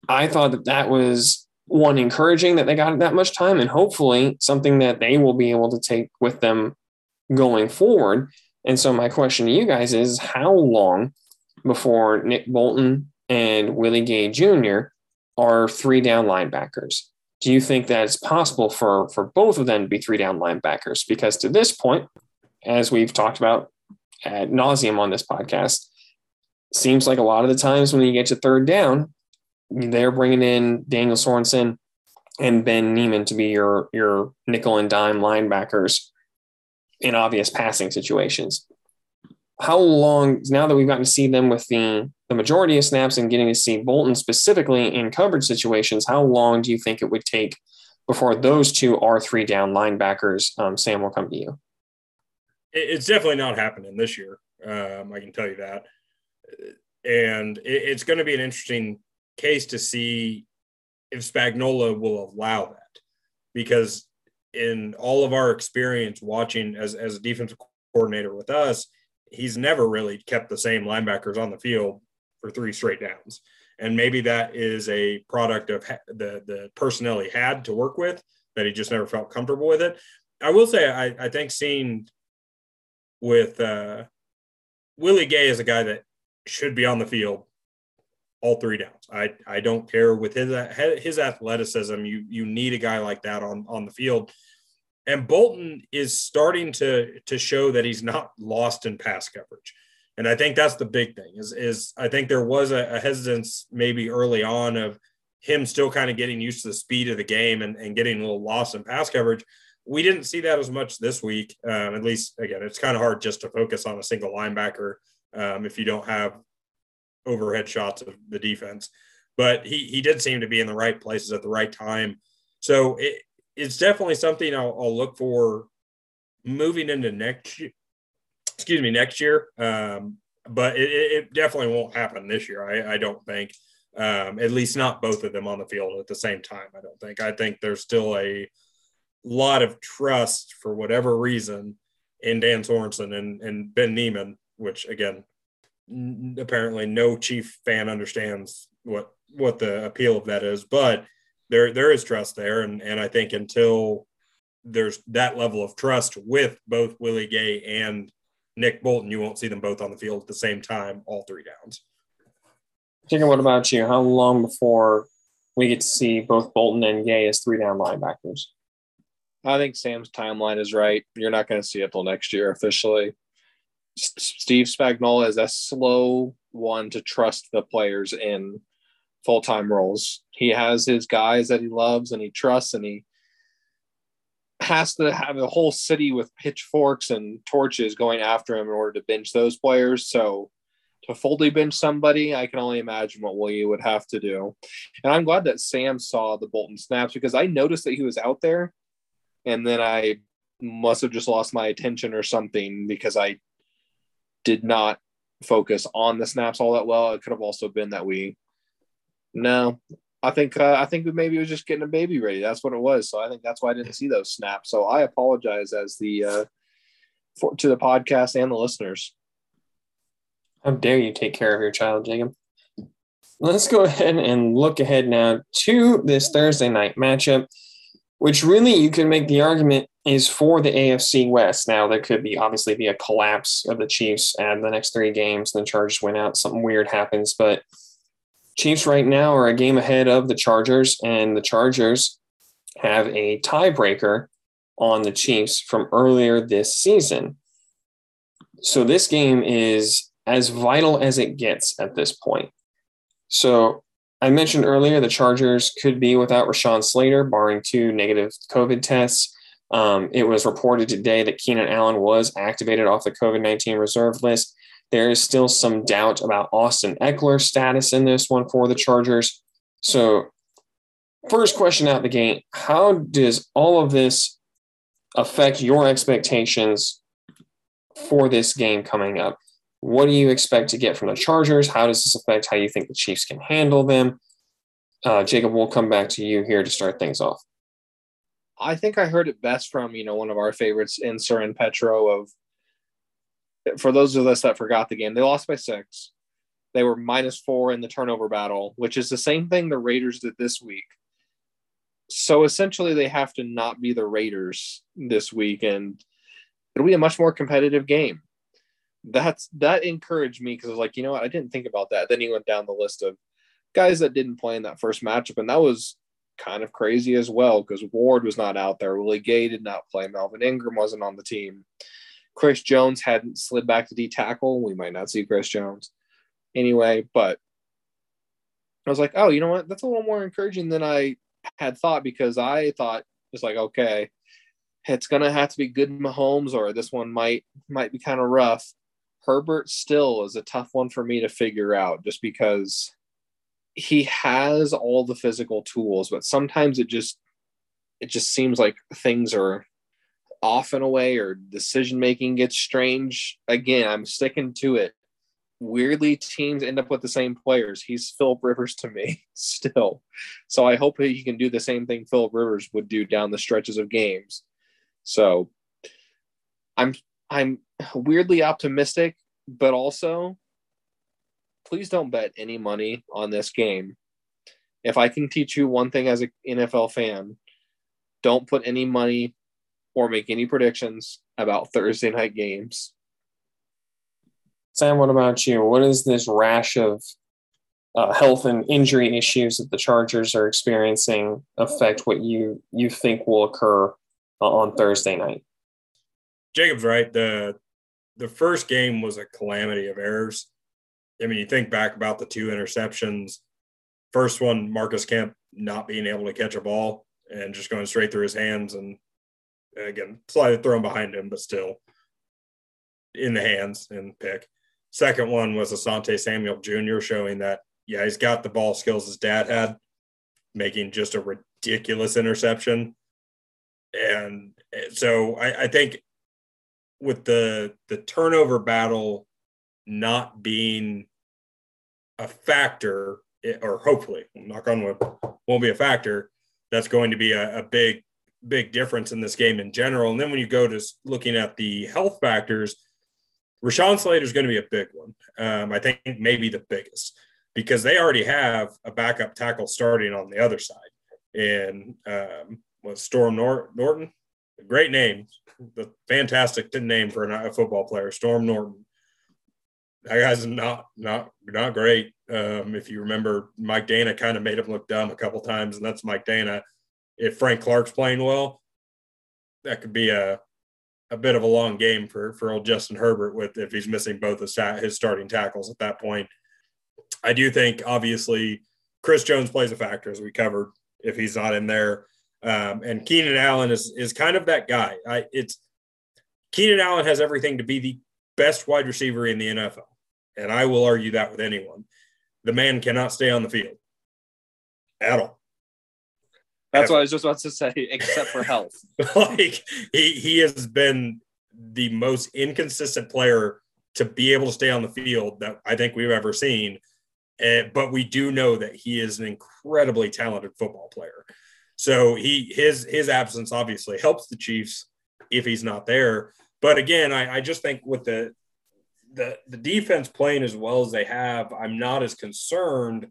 Speaker 1: I thought that that was one encouraging that they got that much time and hopefully something that they will be able to take with them going forward. And so my question to you guys is how long before Nick Bolton and Willie Gay Jr. are three down linebackers? Do you think that it's possible for, for both of them to be three down linebackers? Because to this point, as we've talked about ad nauseum on this podcast, seems like a lot of the times when you get to third down, they're bringing in Daniel Sorensen and Ben Niemann to be your your nickel and dime linebackers in obvious passing situations. How long now that we've gotten to see them with the the majority of snaps and getting to see Bolton specifically in coverage situations, how long do you think it would take before those two are three down linebackers? Um, Sam will come to you.
Speaker 2: It's definitely not happening this year. Um, I can tell you that, and it's going to be an interesting case to see if Spagnuolo will allow that because in all of our experience watching as, as a defensive coordinator with us, he's never really kept the same linebackers on the field for three straight downs. And maybe that is a product of the, the personnel he had to work with that he just never felt comfortable with it. I will say, I, I think seeing with uh, Willie Gay is a guy that should be on the field all three downs. I I don't care with his his athleticism. You you need a guy like that on on the field. And Bolton is starting to to show that he's not lost in pass coverage. And I think that's the big thing is is I think there was a, a hesitance maybe early on of him still kind of getting used to the speed of the game and, and getting a little lost in pass coverage. We didn't see that as much this week. Um, at least again, it's kind of hard just to focus on a single linebacker um, if you don't have overhead shots of the defense. But he he did seem to be in the right places at the right time. So it, it's definitely something I'll, I'll look for moving into next year. Excuse me, next year. Um, but it, it, definitely won't happen this year. I, I don't think. Um, at least not both of them on the field at the same time. I don't think. I think there's still a lot of trust for whatever reason in Dan Sorensen and, and Ben Niemann, which again, apparently no chief fan understands what what the appeal of that is but there there is trust there. And and i think until there's that level of trust with both willie gay and nick bolton you won't see them both on the field at the same time all three downs.
Speaker 1: Jacob, what about you? How long before we get to see both bolton and gay as three down linebackers?
Speaker 3: I think sam's timeline is right. You're not going to see it till next year officially Steve Spagnuolo is a slow one to trust the players in full time roles. He has his guys that he loves and he trusts, and he has to have a whole city with pitchforks and torches going after him in order to bench those players. So to fully bench somebody, I can only imagine what Willie would have to do. And I'm glad that Sam saw the Bolton snaps because I noticed that he was out there, and then I must have just lost my attention or something because I did not focus on the snaps all that well. It could have also been that we, no, I think uh, I think maybe was just getting a baby ready. That's what it was. So I think that's why I didn't see those snaps. So I apologize as the uh, for, to the podcast and the listeners.
Speaker 1: How dare you take care of your child, Jacob? Let's go ahead and look ahead now to this Thursday night matchup, which really you can make the argument is for the AFC West. Now there could be obviously be a collapse of the Chiefs and the next three games, the Chargers win out, something weird happens, but Chiefs right now are a game ahead of the Chargers, and the Chargers have a tiebreaker on the Chiefs from earlier this season. So this game is as vital as it gets at this point. So I mentioned earlier the Chargers could be without Rashawn Slater, barring two negative COVID tests. Um, it was reported today that Keenan Allen was activated off the COVID 19 reserve list. There is still some doubt about Austin Ekeler's status in this one for the Chargers. So, first question out the gate How does all of this affect your expectations for this game coming up? What do you expect to get from the Chargers? How does this affect how you think the Chiefs can handle them? Uh, Jacob, we'll come back to you here to start things off.
Speaker 3: I think I heard it best from you know one of our favorites in and Petro of for those of us that forgot the game, they lost by six. They were minus four in the turnover battle, which is the same thing the Raiders did this week. So essentially, they have to not be the Raiders this week, and it'll be a much more competitive game. That's that encouraged me because I was like, you know what, I didn't think about that. Then he went down the list of guys that didn't play in that first matchup, and that was kind of crazy as well because Ward was not out there. Willie Gay did not play. Melvin Ingram wasn't on the team. Chris Jones hadn't slid back to D tackle. We might not see Chris Jones anyway, but I was like, oh, you know what? That's a little more encouraging than I had thought because I thought it's like, okay, it's gonna have to be good Mahomes or this one might might be kind of rough. Herbert still is a tough one for me to figure out just because he has all the physical tools, but sometimes it just it just seems like things are off in a way or decision making gets strange. Again, I'm sticking to it. Weirdly, teams end up with the same players. He's Philip Rivers to me still. So I hope he can do the same thing Philip Rivers would do down the stretches of games. So I'm I'm weirdly optimistic, but also please don't bet any money on this game. If I can teach you one thing as an NFL fan, don't put any money or make any predictions about Thursday night games.
Speaker 1: Sam, what about you? What is this rash of uh, health and injury issues that the Chargers are experiencing affect what you you think will occur uh, on Thursday night?
Speaker 2: Jacob's right. the The first game was a calamity of errors. I mean, you think back about the two interceptions. First one, Marcus Kemp not being able to catch a ball and just going straight through his hands and uh, again, slightly thrown behind him, but still in the hands and pick. Second one was Asante Samuel Jr. showing that, yeah, he's got the ball skills his dad had, making just a ridiculous interception. And uh, so I, I think with the the turnover battle not being a factor, or hopefully, knock on wood, won't be a factor, that's going to be a, a big big difference in this game in general. And then when you go to looking at the health factors, Rashawn Slater is going to be a big one. Um, I think maybe the biggest because they already have a backup tackle starting on the other side. And um, was Storm Nor- Norton, great name, the fantastic name for a football player, Storm Norton. That guy's not not not great. Um, if you remember, Mike Danna kind of made him look dumb a couple times, and that's Mike Danna. if Frank Clark's playing well, that could be a a bit of a long game for for old Justin Herbert with if he's missing both his, his starting tackles at that point. I do think obviously Chris Jones plays a factor as we covered if he's not in there, um, and Keenan Allen is is kind of that guy. I, it's Keenan Allen has everything to be the best wide receiver in the NFL. and I will argue that with anyone, the man cannot stay on the field at all.
Speaker 4: That's what I was just about to say, except for health.
Speaker 2: like he he has been the most inconsistent player to be able to stay on the field that I think we've ever seen. Uh, but we do know that he is an incredibly talented football player. So he his his absence obviously helps the Chiefs if he's not there. But again, I, I just think with the the the defense playing as well as they have, I'm not as concerned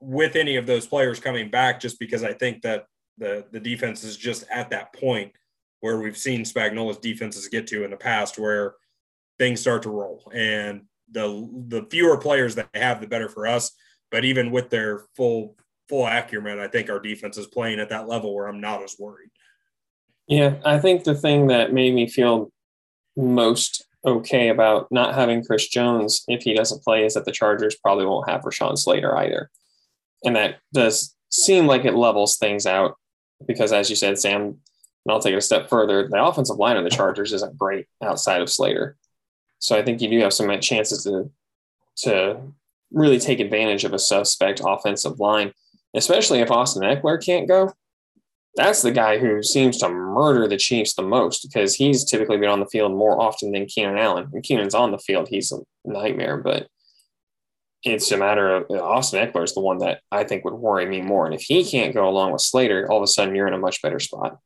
Speaker 2: with any of those players coming back just because I think that the the defense is just at that point where we've seen Spagnuolo's defenses get to in the past where things start to roll and the the fewer players that they have the better for us but even with their full full acumen I think our defense is playing at that level where I'm not as worried
Speaker 1: yeah I think the thing that made me feel most okay about not having Chris Jones if he doesn't play is that the Chargers probably won't have Rashawn Slater either and that does seem like it levels things out because, as you said, Sam, and I'll take it a step further. The offensive line of the Chargers isn't great outside of Slater, so I think you do have some chances to to really take advantage of a suspect offensive line, especially if Austin Ekeler can't go. That's the guy who seems to murder the Chiefs the most because he's typically been on the field more often than Keenan Allen. When Keenan's on the field, he's a nightmare, but it's a matter of Austin Ekeler is the one that I think would worry me more. And if he can't go along with Slater, all of a sudden you're in a much better spot.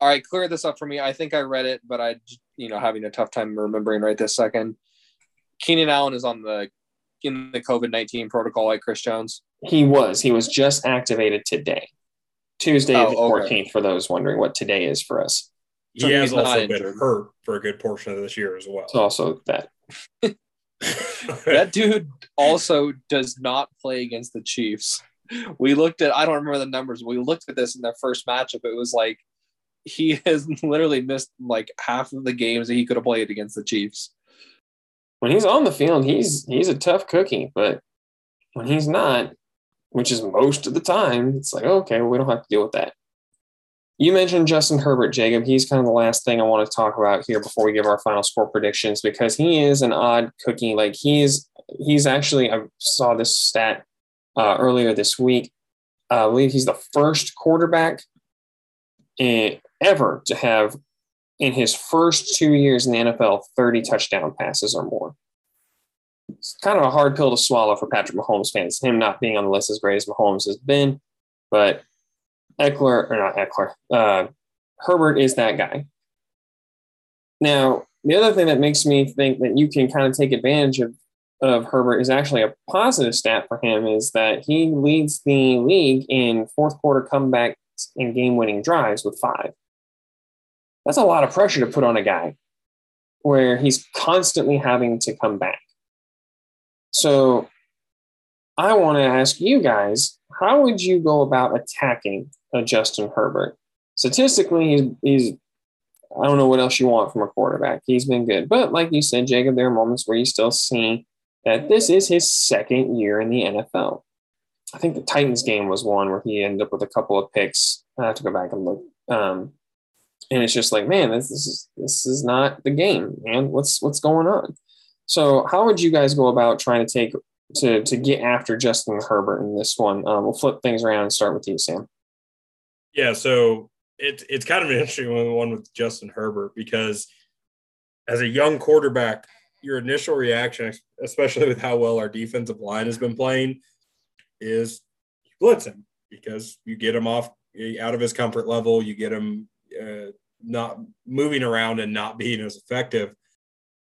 Speaker 4: All right, clear this up for me. I think I read it, but I, you know, having a tough time remembering right this second. Keenan Allen is on the in the COVID nineteen protocol like Chris Jones.
Speaker 1: He was. He was just activated today, Tuesday oh, the fourteenth. Okay. For those wondering what today is for us.
Speaker 2: So he has also been hurt for a good portion of this year as well.
Speaker 1: It's also that.
Speaker 4: that dude also does not play against the Chiefs. We looked at, I don't remember the numbers. We looked at this in their first matchup. It was like he has literally missed like half of the games that he could have played against the Chiefs.
Speaker 1: When he's on the field, he's he's a tough cookie, but when he's not, which is most of the time, it's like, okay, well, we don't have to deal with that. You mentioned Justin Herbert, Jacob. He's kind of the last thing I want to talk about here before we give our final score predictions because he is an odd cookie. Like he's he's actually I saw this stat uh, earlier this week. Uh, I believe he's the first quarterback in, ever to have in his first two years in the NFL 30 touchdown passes or more. It's kind of a hard pill to swallow for Patrick Mahomes fans, him not being on the list as great as Mahomes has been, but Ekeler or not Ekeler, uh, Herbert is that guy. Now, the other thing that makes me think that you can kind of take advantage of, of Herbert is actually a positive stat for him is that he leads the league in fourth quarter comebacks and game winning drives with five. That's a lot of pressure to put on a guy where he's constantly having to come back. So I want to ask you guys how would you go about attacking a Justin Herbert? Statistically, he's, he's I don't know what else you want from a quarterback. He's been good. But like you said, Jacob, there are moments where you still see that this is his second year in the NFL. I think the Titans game was one where he ended up with a couple of picks. I have to go back and look. Um, and it's just like, man, this, this is this is not the game, man. What's what's going on? So, how would you guys go about trying to take to to get after Justin Herbert in this one. Um, we'll flip things around and start with you, Sam.
Speaker 2: Yeah, so it's it's kind of an interesting one with Justin Herbert because as a young quarterback, your initial reaction, especially with how well our defensive line has been playing, is you blitz him because you get him off out of his comfort level, you get him uh, not moving around and not being as effective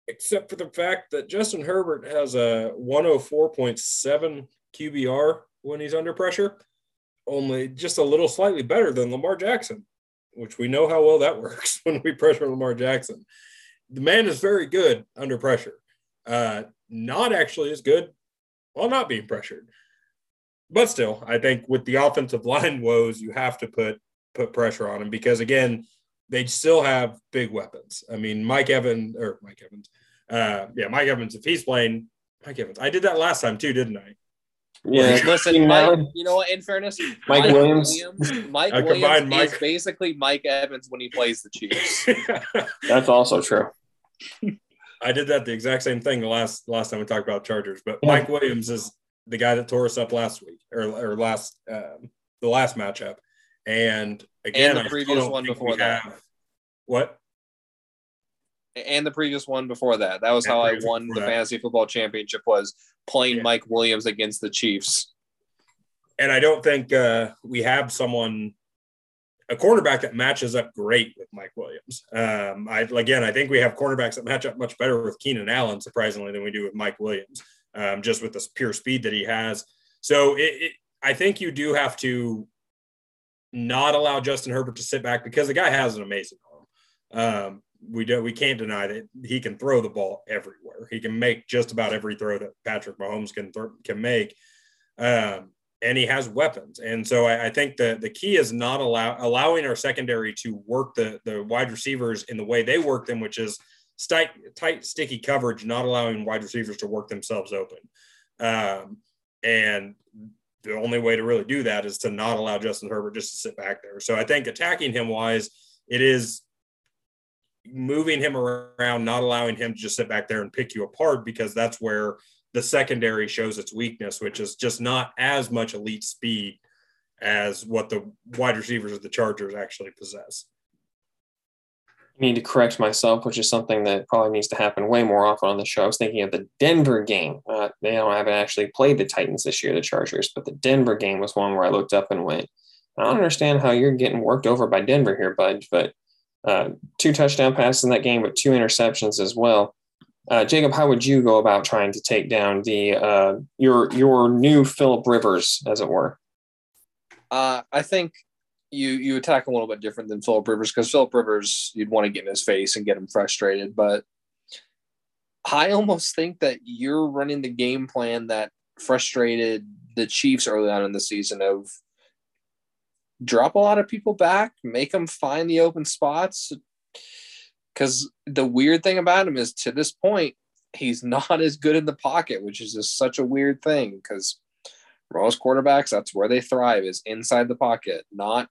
Speaker 2: except for the fact that Justin Herbert has a 104.7 QBR when he's under pressure, only just a little slightly better than Lamar Jackson, which we know how well that works when we pressure Lamar Jackson. The man is very good under pressure, uh, not actually as good while not being pressured. But still, I think with the offensive line woes, you have to put put pressure on him because again, they still have big weapons. I mean, Mike Evans or Mike Evans, uh, yeah, Mike Evans. If he's playing, Mike Evans. I did that last time too, didn't I?
Speaker 4: Yeah, listen, Mike, you know what? In fairness,
Speaker 1: Mike, Mike Williams,
Speaker 4: Williams, Mike Williams Mike. is basically Mike Evans when he plays the Chiefs.
Speaker 1: That's also true.
Speaker 2: I did that the exact same thing the last last time we talked about Chargers. But
Speaker 1: Yeah.
Speaker 2: Mike Williams is the guy that tore us up last week or, or last um, the last matchup. And again,
Speaker 3: the
Speaker 2: I
Speaker 3: previous one before that.
Speaker 2: have- What?
Speaker 3: and the previous one before that. That was
Speaker 2: And
Speaker 3: how I won the
Speaker 2: that.
Speaker 3: fantasy football championship was playing
Speaker 2: Yeah.
Speaker 3: Mike Williams against the Chiefs.
Speaker 2: And I don't think uh, we have someone a cornerback that matches up great with Mike Williams. Um, I again, I think we have cornerbacks that match up much better with Keenan Allen, surprisingly, than we do with Mike Williams, um, just with the pure speed that he has. So it, it, I think you do have to not allow Justin Herbert to sit back because the guy has an amazing arm. Um, we do we can't deny that he can throw the ball everywhere. He can make just about every throw that Patrick Mahomes can throw, can make. Um, and he has weapons. And so I, I think the the key is not allow allowing our secondary to work the the wide receivers in the way they work them, which is tight, tight sticky coverage, not allowing wide receivers to work themselves open. Um, and the only way to really do that is to not allow Justin Herbert just to sit back there. So I think attacking him wise, it is moving him around, not allowing him to just sit back there and pick you apart because that's where the secondary shows its weakness, which is just not as much elite speed as what the wide receivers of the Chargers actually possess.
Speaker 1: Need to correct myself, which is something that probably needs to happen way more often on the show. I was thinking of the Denver game. Uh, they don't haven't actually played the Titans this year, the Chargers, but the Denver game was one where I looked up and went, I don't understand how you're getting worked over by Denver here, bud. But uh, two touchdown passes in that game, but two interceptions as well. Uh, Jacob, how would you go about trying to take down the uh, your your new Philip Rivers, as it were?
Speaker 3: Uh, I think you you attack a little bit different than Philip Rivers because Philip Rivers you'd want to get in his face and get him frustrated, but I almost think that you're running the game plan that frustrated the Chiefs early on in the season of drop a lot of people back, make them find the open spots. Because the weird thing about him is to this point, he's not as good in the pocket, which is just such a weird thing because most quarterbacks, that's where they thrive is inside the pocket, not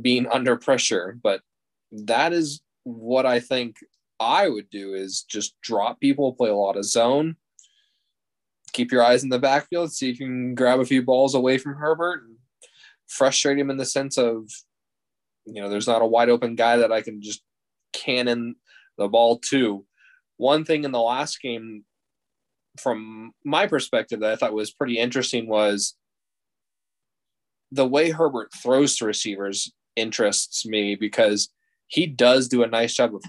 Speaker 3: being under pressure. But that is what I think I would do is just drop people, play a lot of zone, keep your eyes in the backfield, see if you can grab a few balls away from Herbert and frustrate him in the sense of, you know, there's not a wide open guy that I can just cannon the ball to. One thing in the last game, from my perspective, that I thought was pretty interesting was the way Herbert throws to receivers interests me because he does do a nice job of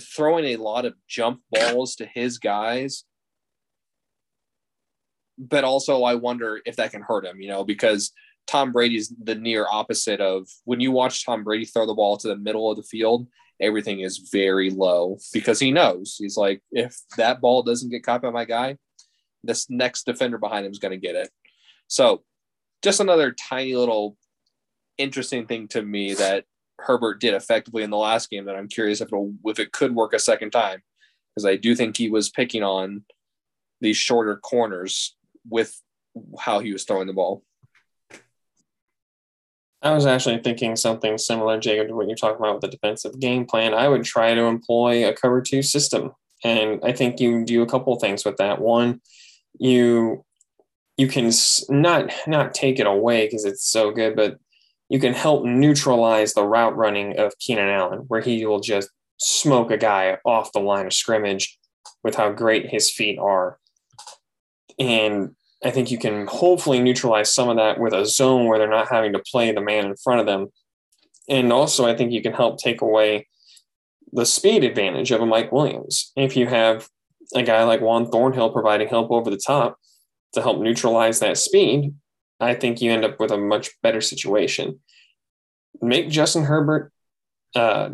Speaker 3: throwing a lot of jump balls to his guys. But also, I wonder if that can hurt him, you know, because Tom Brady's the near opposite of when you watch Tom Brady throw the ball to the middle of the field, everything is very low because he knows he's like, if that ball doesn't get caught by my guy, this next defender behind him is going to get it. So, just another tiny little interesting thing to me that Herbert did effectively in the last game that I'm curious if it if it could work a second time because I do think he was picking on these shorter corners with how he was throwing the ball.
Speaker 1: I was actually thinking something similar, Jacob, to what you're talking about with the defensive game plan. I would try to employ a cover two system. And I think you do a couple things with that. One, you you can not not take it away because it's so good, but you can help neutralize the route running of Keenan Allen, where he will just smoke a guy off the line of scrimmage with how great his feet are. And I think you can hopefully neutralize some of that with a zone where they're not having to play the man in front of them. And also, I think you can help take away the speed advantage of a Mike Williams. If you have a guy like Juan Thornhill providing help over the top to help neutralize that speed, I think you end up with a much better situation. Make Justin Herbert uh,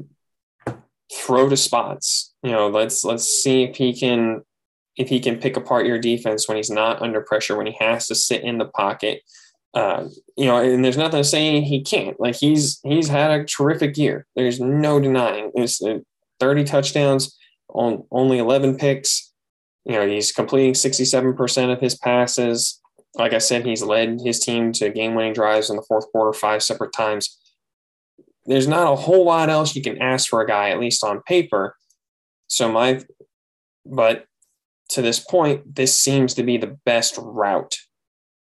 Speaker 1: throw to spots. You know, let's let's see if he can if he can pick apart your defense when he's not under pressure, when he has to sit in the pocket. Uh, you know, and there's nothing to say he can't. Like he's he's had a terrific year. There's no denying. It's uh, 30 touchdowns on only 11 picks. You know, he's completing 67% of his passes. Like I said, he's led his team to game-winning drives in the fourth quarter five separate times. There's not a whole lot else you can ask for a guy, at least on paper, So my, but to this point, this seems to be the best route.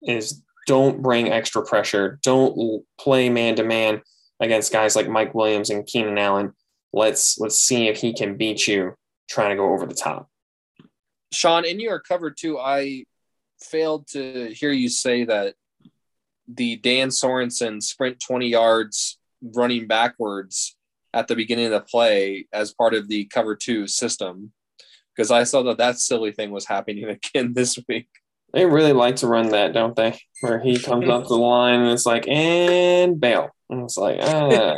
Speaker 1: Is don't bring extra pressure. Don't play man to man against guys like Mike Williams and Keenan Allen. Let's let's see if he can beat you trying to go over the top.
Speaker 3: Sean, in your cover two, I failed to hear you say that the Dan Sorensen sprint 20 yards running backwards at the beginning of the play as part of the cover two system because I saw that that silly thing was happening again this week.
Speaker 1: They really like to run that, don't they? Where he comes up the line and it's like, and bail. And it's like, ah,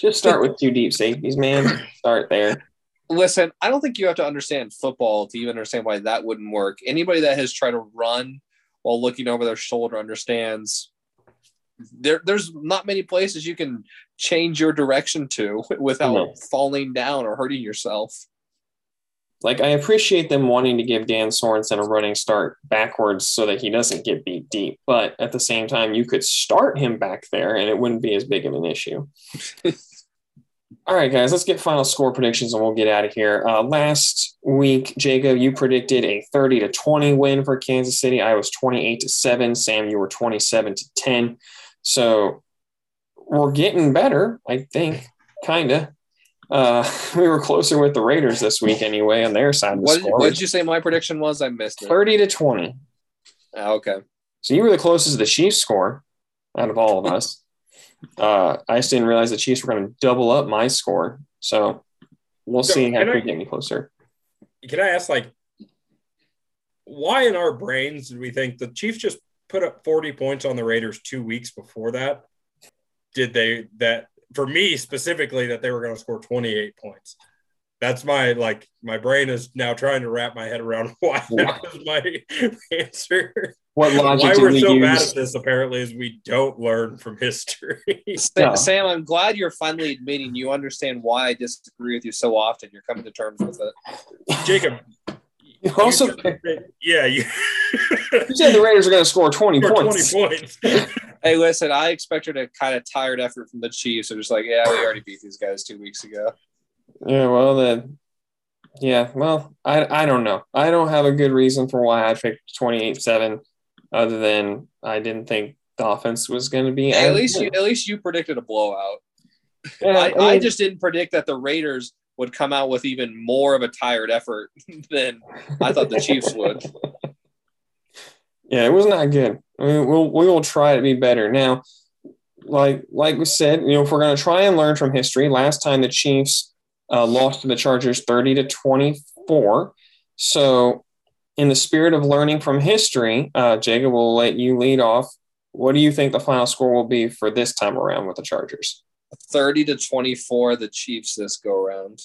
Speaker 1: just start with two deep safeties, man. Start there.
Speaker 3: Listen, I don't think you have to understand football to even understand why that wouldn't work. Anybody that has tried to run while looking over their shoulder understands there, there's not many places you can change your direction to without no. falling down or hurting yourself.
Speaker 1: Like I appreciate them wanting to give Dan Sorensen a running start backwards so that he doesn't get beat deep, but at the same time, you could start him back there and it wouldn't be as big of an issue. All right, guys, let's get final score predictions and we'll get out of here. Uh, last week, Jacob, you predicted a 30 to 20 win for Kansas City. I was 28 to 7. Sam, you were 27 to 10. So we're getting better, I think, kind of. Uh, we were closer with the Raiders this week anyway on their side of the
Speaker 3: what,
Speaker 1: score.
Speaker 3: What did you say my prediction was? I missed it.
Speaker 1: 30 to 20.
Speaker 3: Oh, okay.
Speaker 1: So you were the closest to the Chiefs score out of all of us. Uh, I just didn't realize the Chiefs were going to double up my score. So we'll so, see how we get any closer.
Speaker 2: Can I ask, like, why in our brains did we think the Chiefs just put up 40 points on the Raiders two weeks before that? Did they, that for me specifically, that they were going to score 28 points? That's my like my brain is now trying to wrap my head around why that was my answer.
Speaker 1: What logic
Speaker 2: Why we're so
Speaker 1: use?
Speaker 2: bad at this apparently is we don't learn from history.
Speaker 3: Sam, Sam, I'm glad you're finally admitting you understand why I disagree with you so often. You're coming to terms with it.
Speaker 2: Jacob,
Speaker 1: you also,
Speaker 2: you, yeah, you,
Speaker 1: you said the Raiders are going to score 20
Speaker 2: score
Speaker 1: points.
Speaker 2: 20 points.
Speaker 3: hey, listen, I expected a kind of tired effort from the Chiefs. So just like, yeah, we already beat these guys two weeks ago.
Speaker 1: Yeah, well then, yeah, well, I I don't know. I don't have a good reason for why I picked 28-7 other than I didn't think the offense was going to be.
Speaker 3: At least you at least you predicted a blowout. Yeah, I, I, mean, I, just didn't predict that the Raiders would come out with even more of a tired effort than I thought the Chiefs would.
Speaker 1: Yeah, it was not good. I mean, we'll we will try to be better now. Like like we said, you know, if we're going to try and learn from history, last time the Chiefs uh, lost to the Chargers thirty to twenty four. So in the spirit of learning from history, uh, Jacob will let you lead off. What do you think the final score will be for this time around with the Chargers?
Speaker 3: 30 to 24, the Chiefs this go around.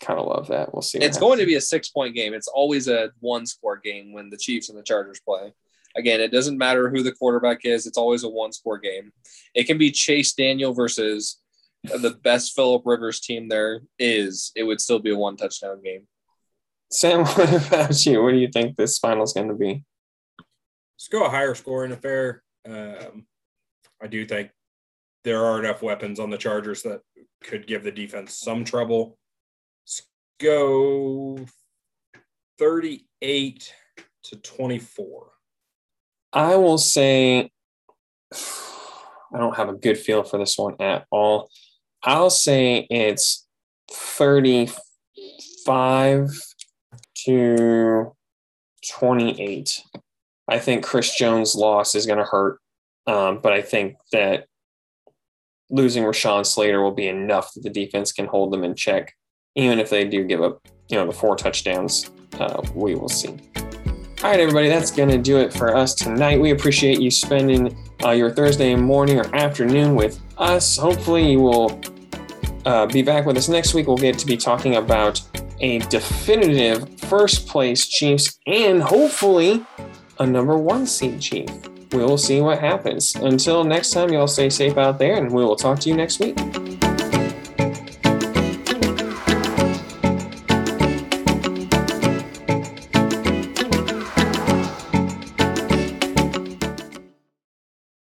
Speaker 1: Kind of love that. We'll see.
Speaker 3: It's going to be a six point game. It's always a one score game when the Chiefs and the Chargers play. Again, it doesn't matter who the quarterback is, it's always a one score game. It can be Chase Daniel versus the best Philip Rivers team there is. It would still be a one touchdown game.
Speaker 1: Sam, what about you? What do you think this final is going to be?
Speaker 2: Let's go a higher scoring affair. Um, I do think there are enough weapons on the Chargers that could give the defense some trouble. Let's go 38 to 24.
Speaker 1: I will say I don't have a good feel for this one at all. I'll say it's 35 to 28. I think Chris Jones' loss is going to hurt, um, but I think that losing Rashawn Slater will be enough that the defense can hold them in check, even if they do give up, you know, the four touchdowns. Uh, we will see. All right, everybody, that's going to do it for us tonight. We appreciate you spending uh, your Thursday morning or afternoon with us. Hopefully, you will uh, be back with us next week. We'll get to be talking about a definitive first place Chiefs and hopefully a number one seed Chief. We will see what happens. Until next time, y'all stay safe out there, and we will talk to you next week.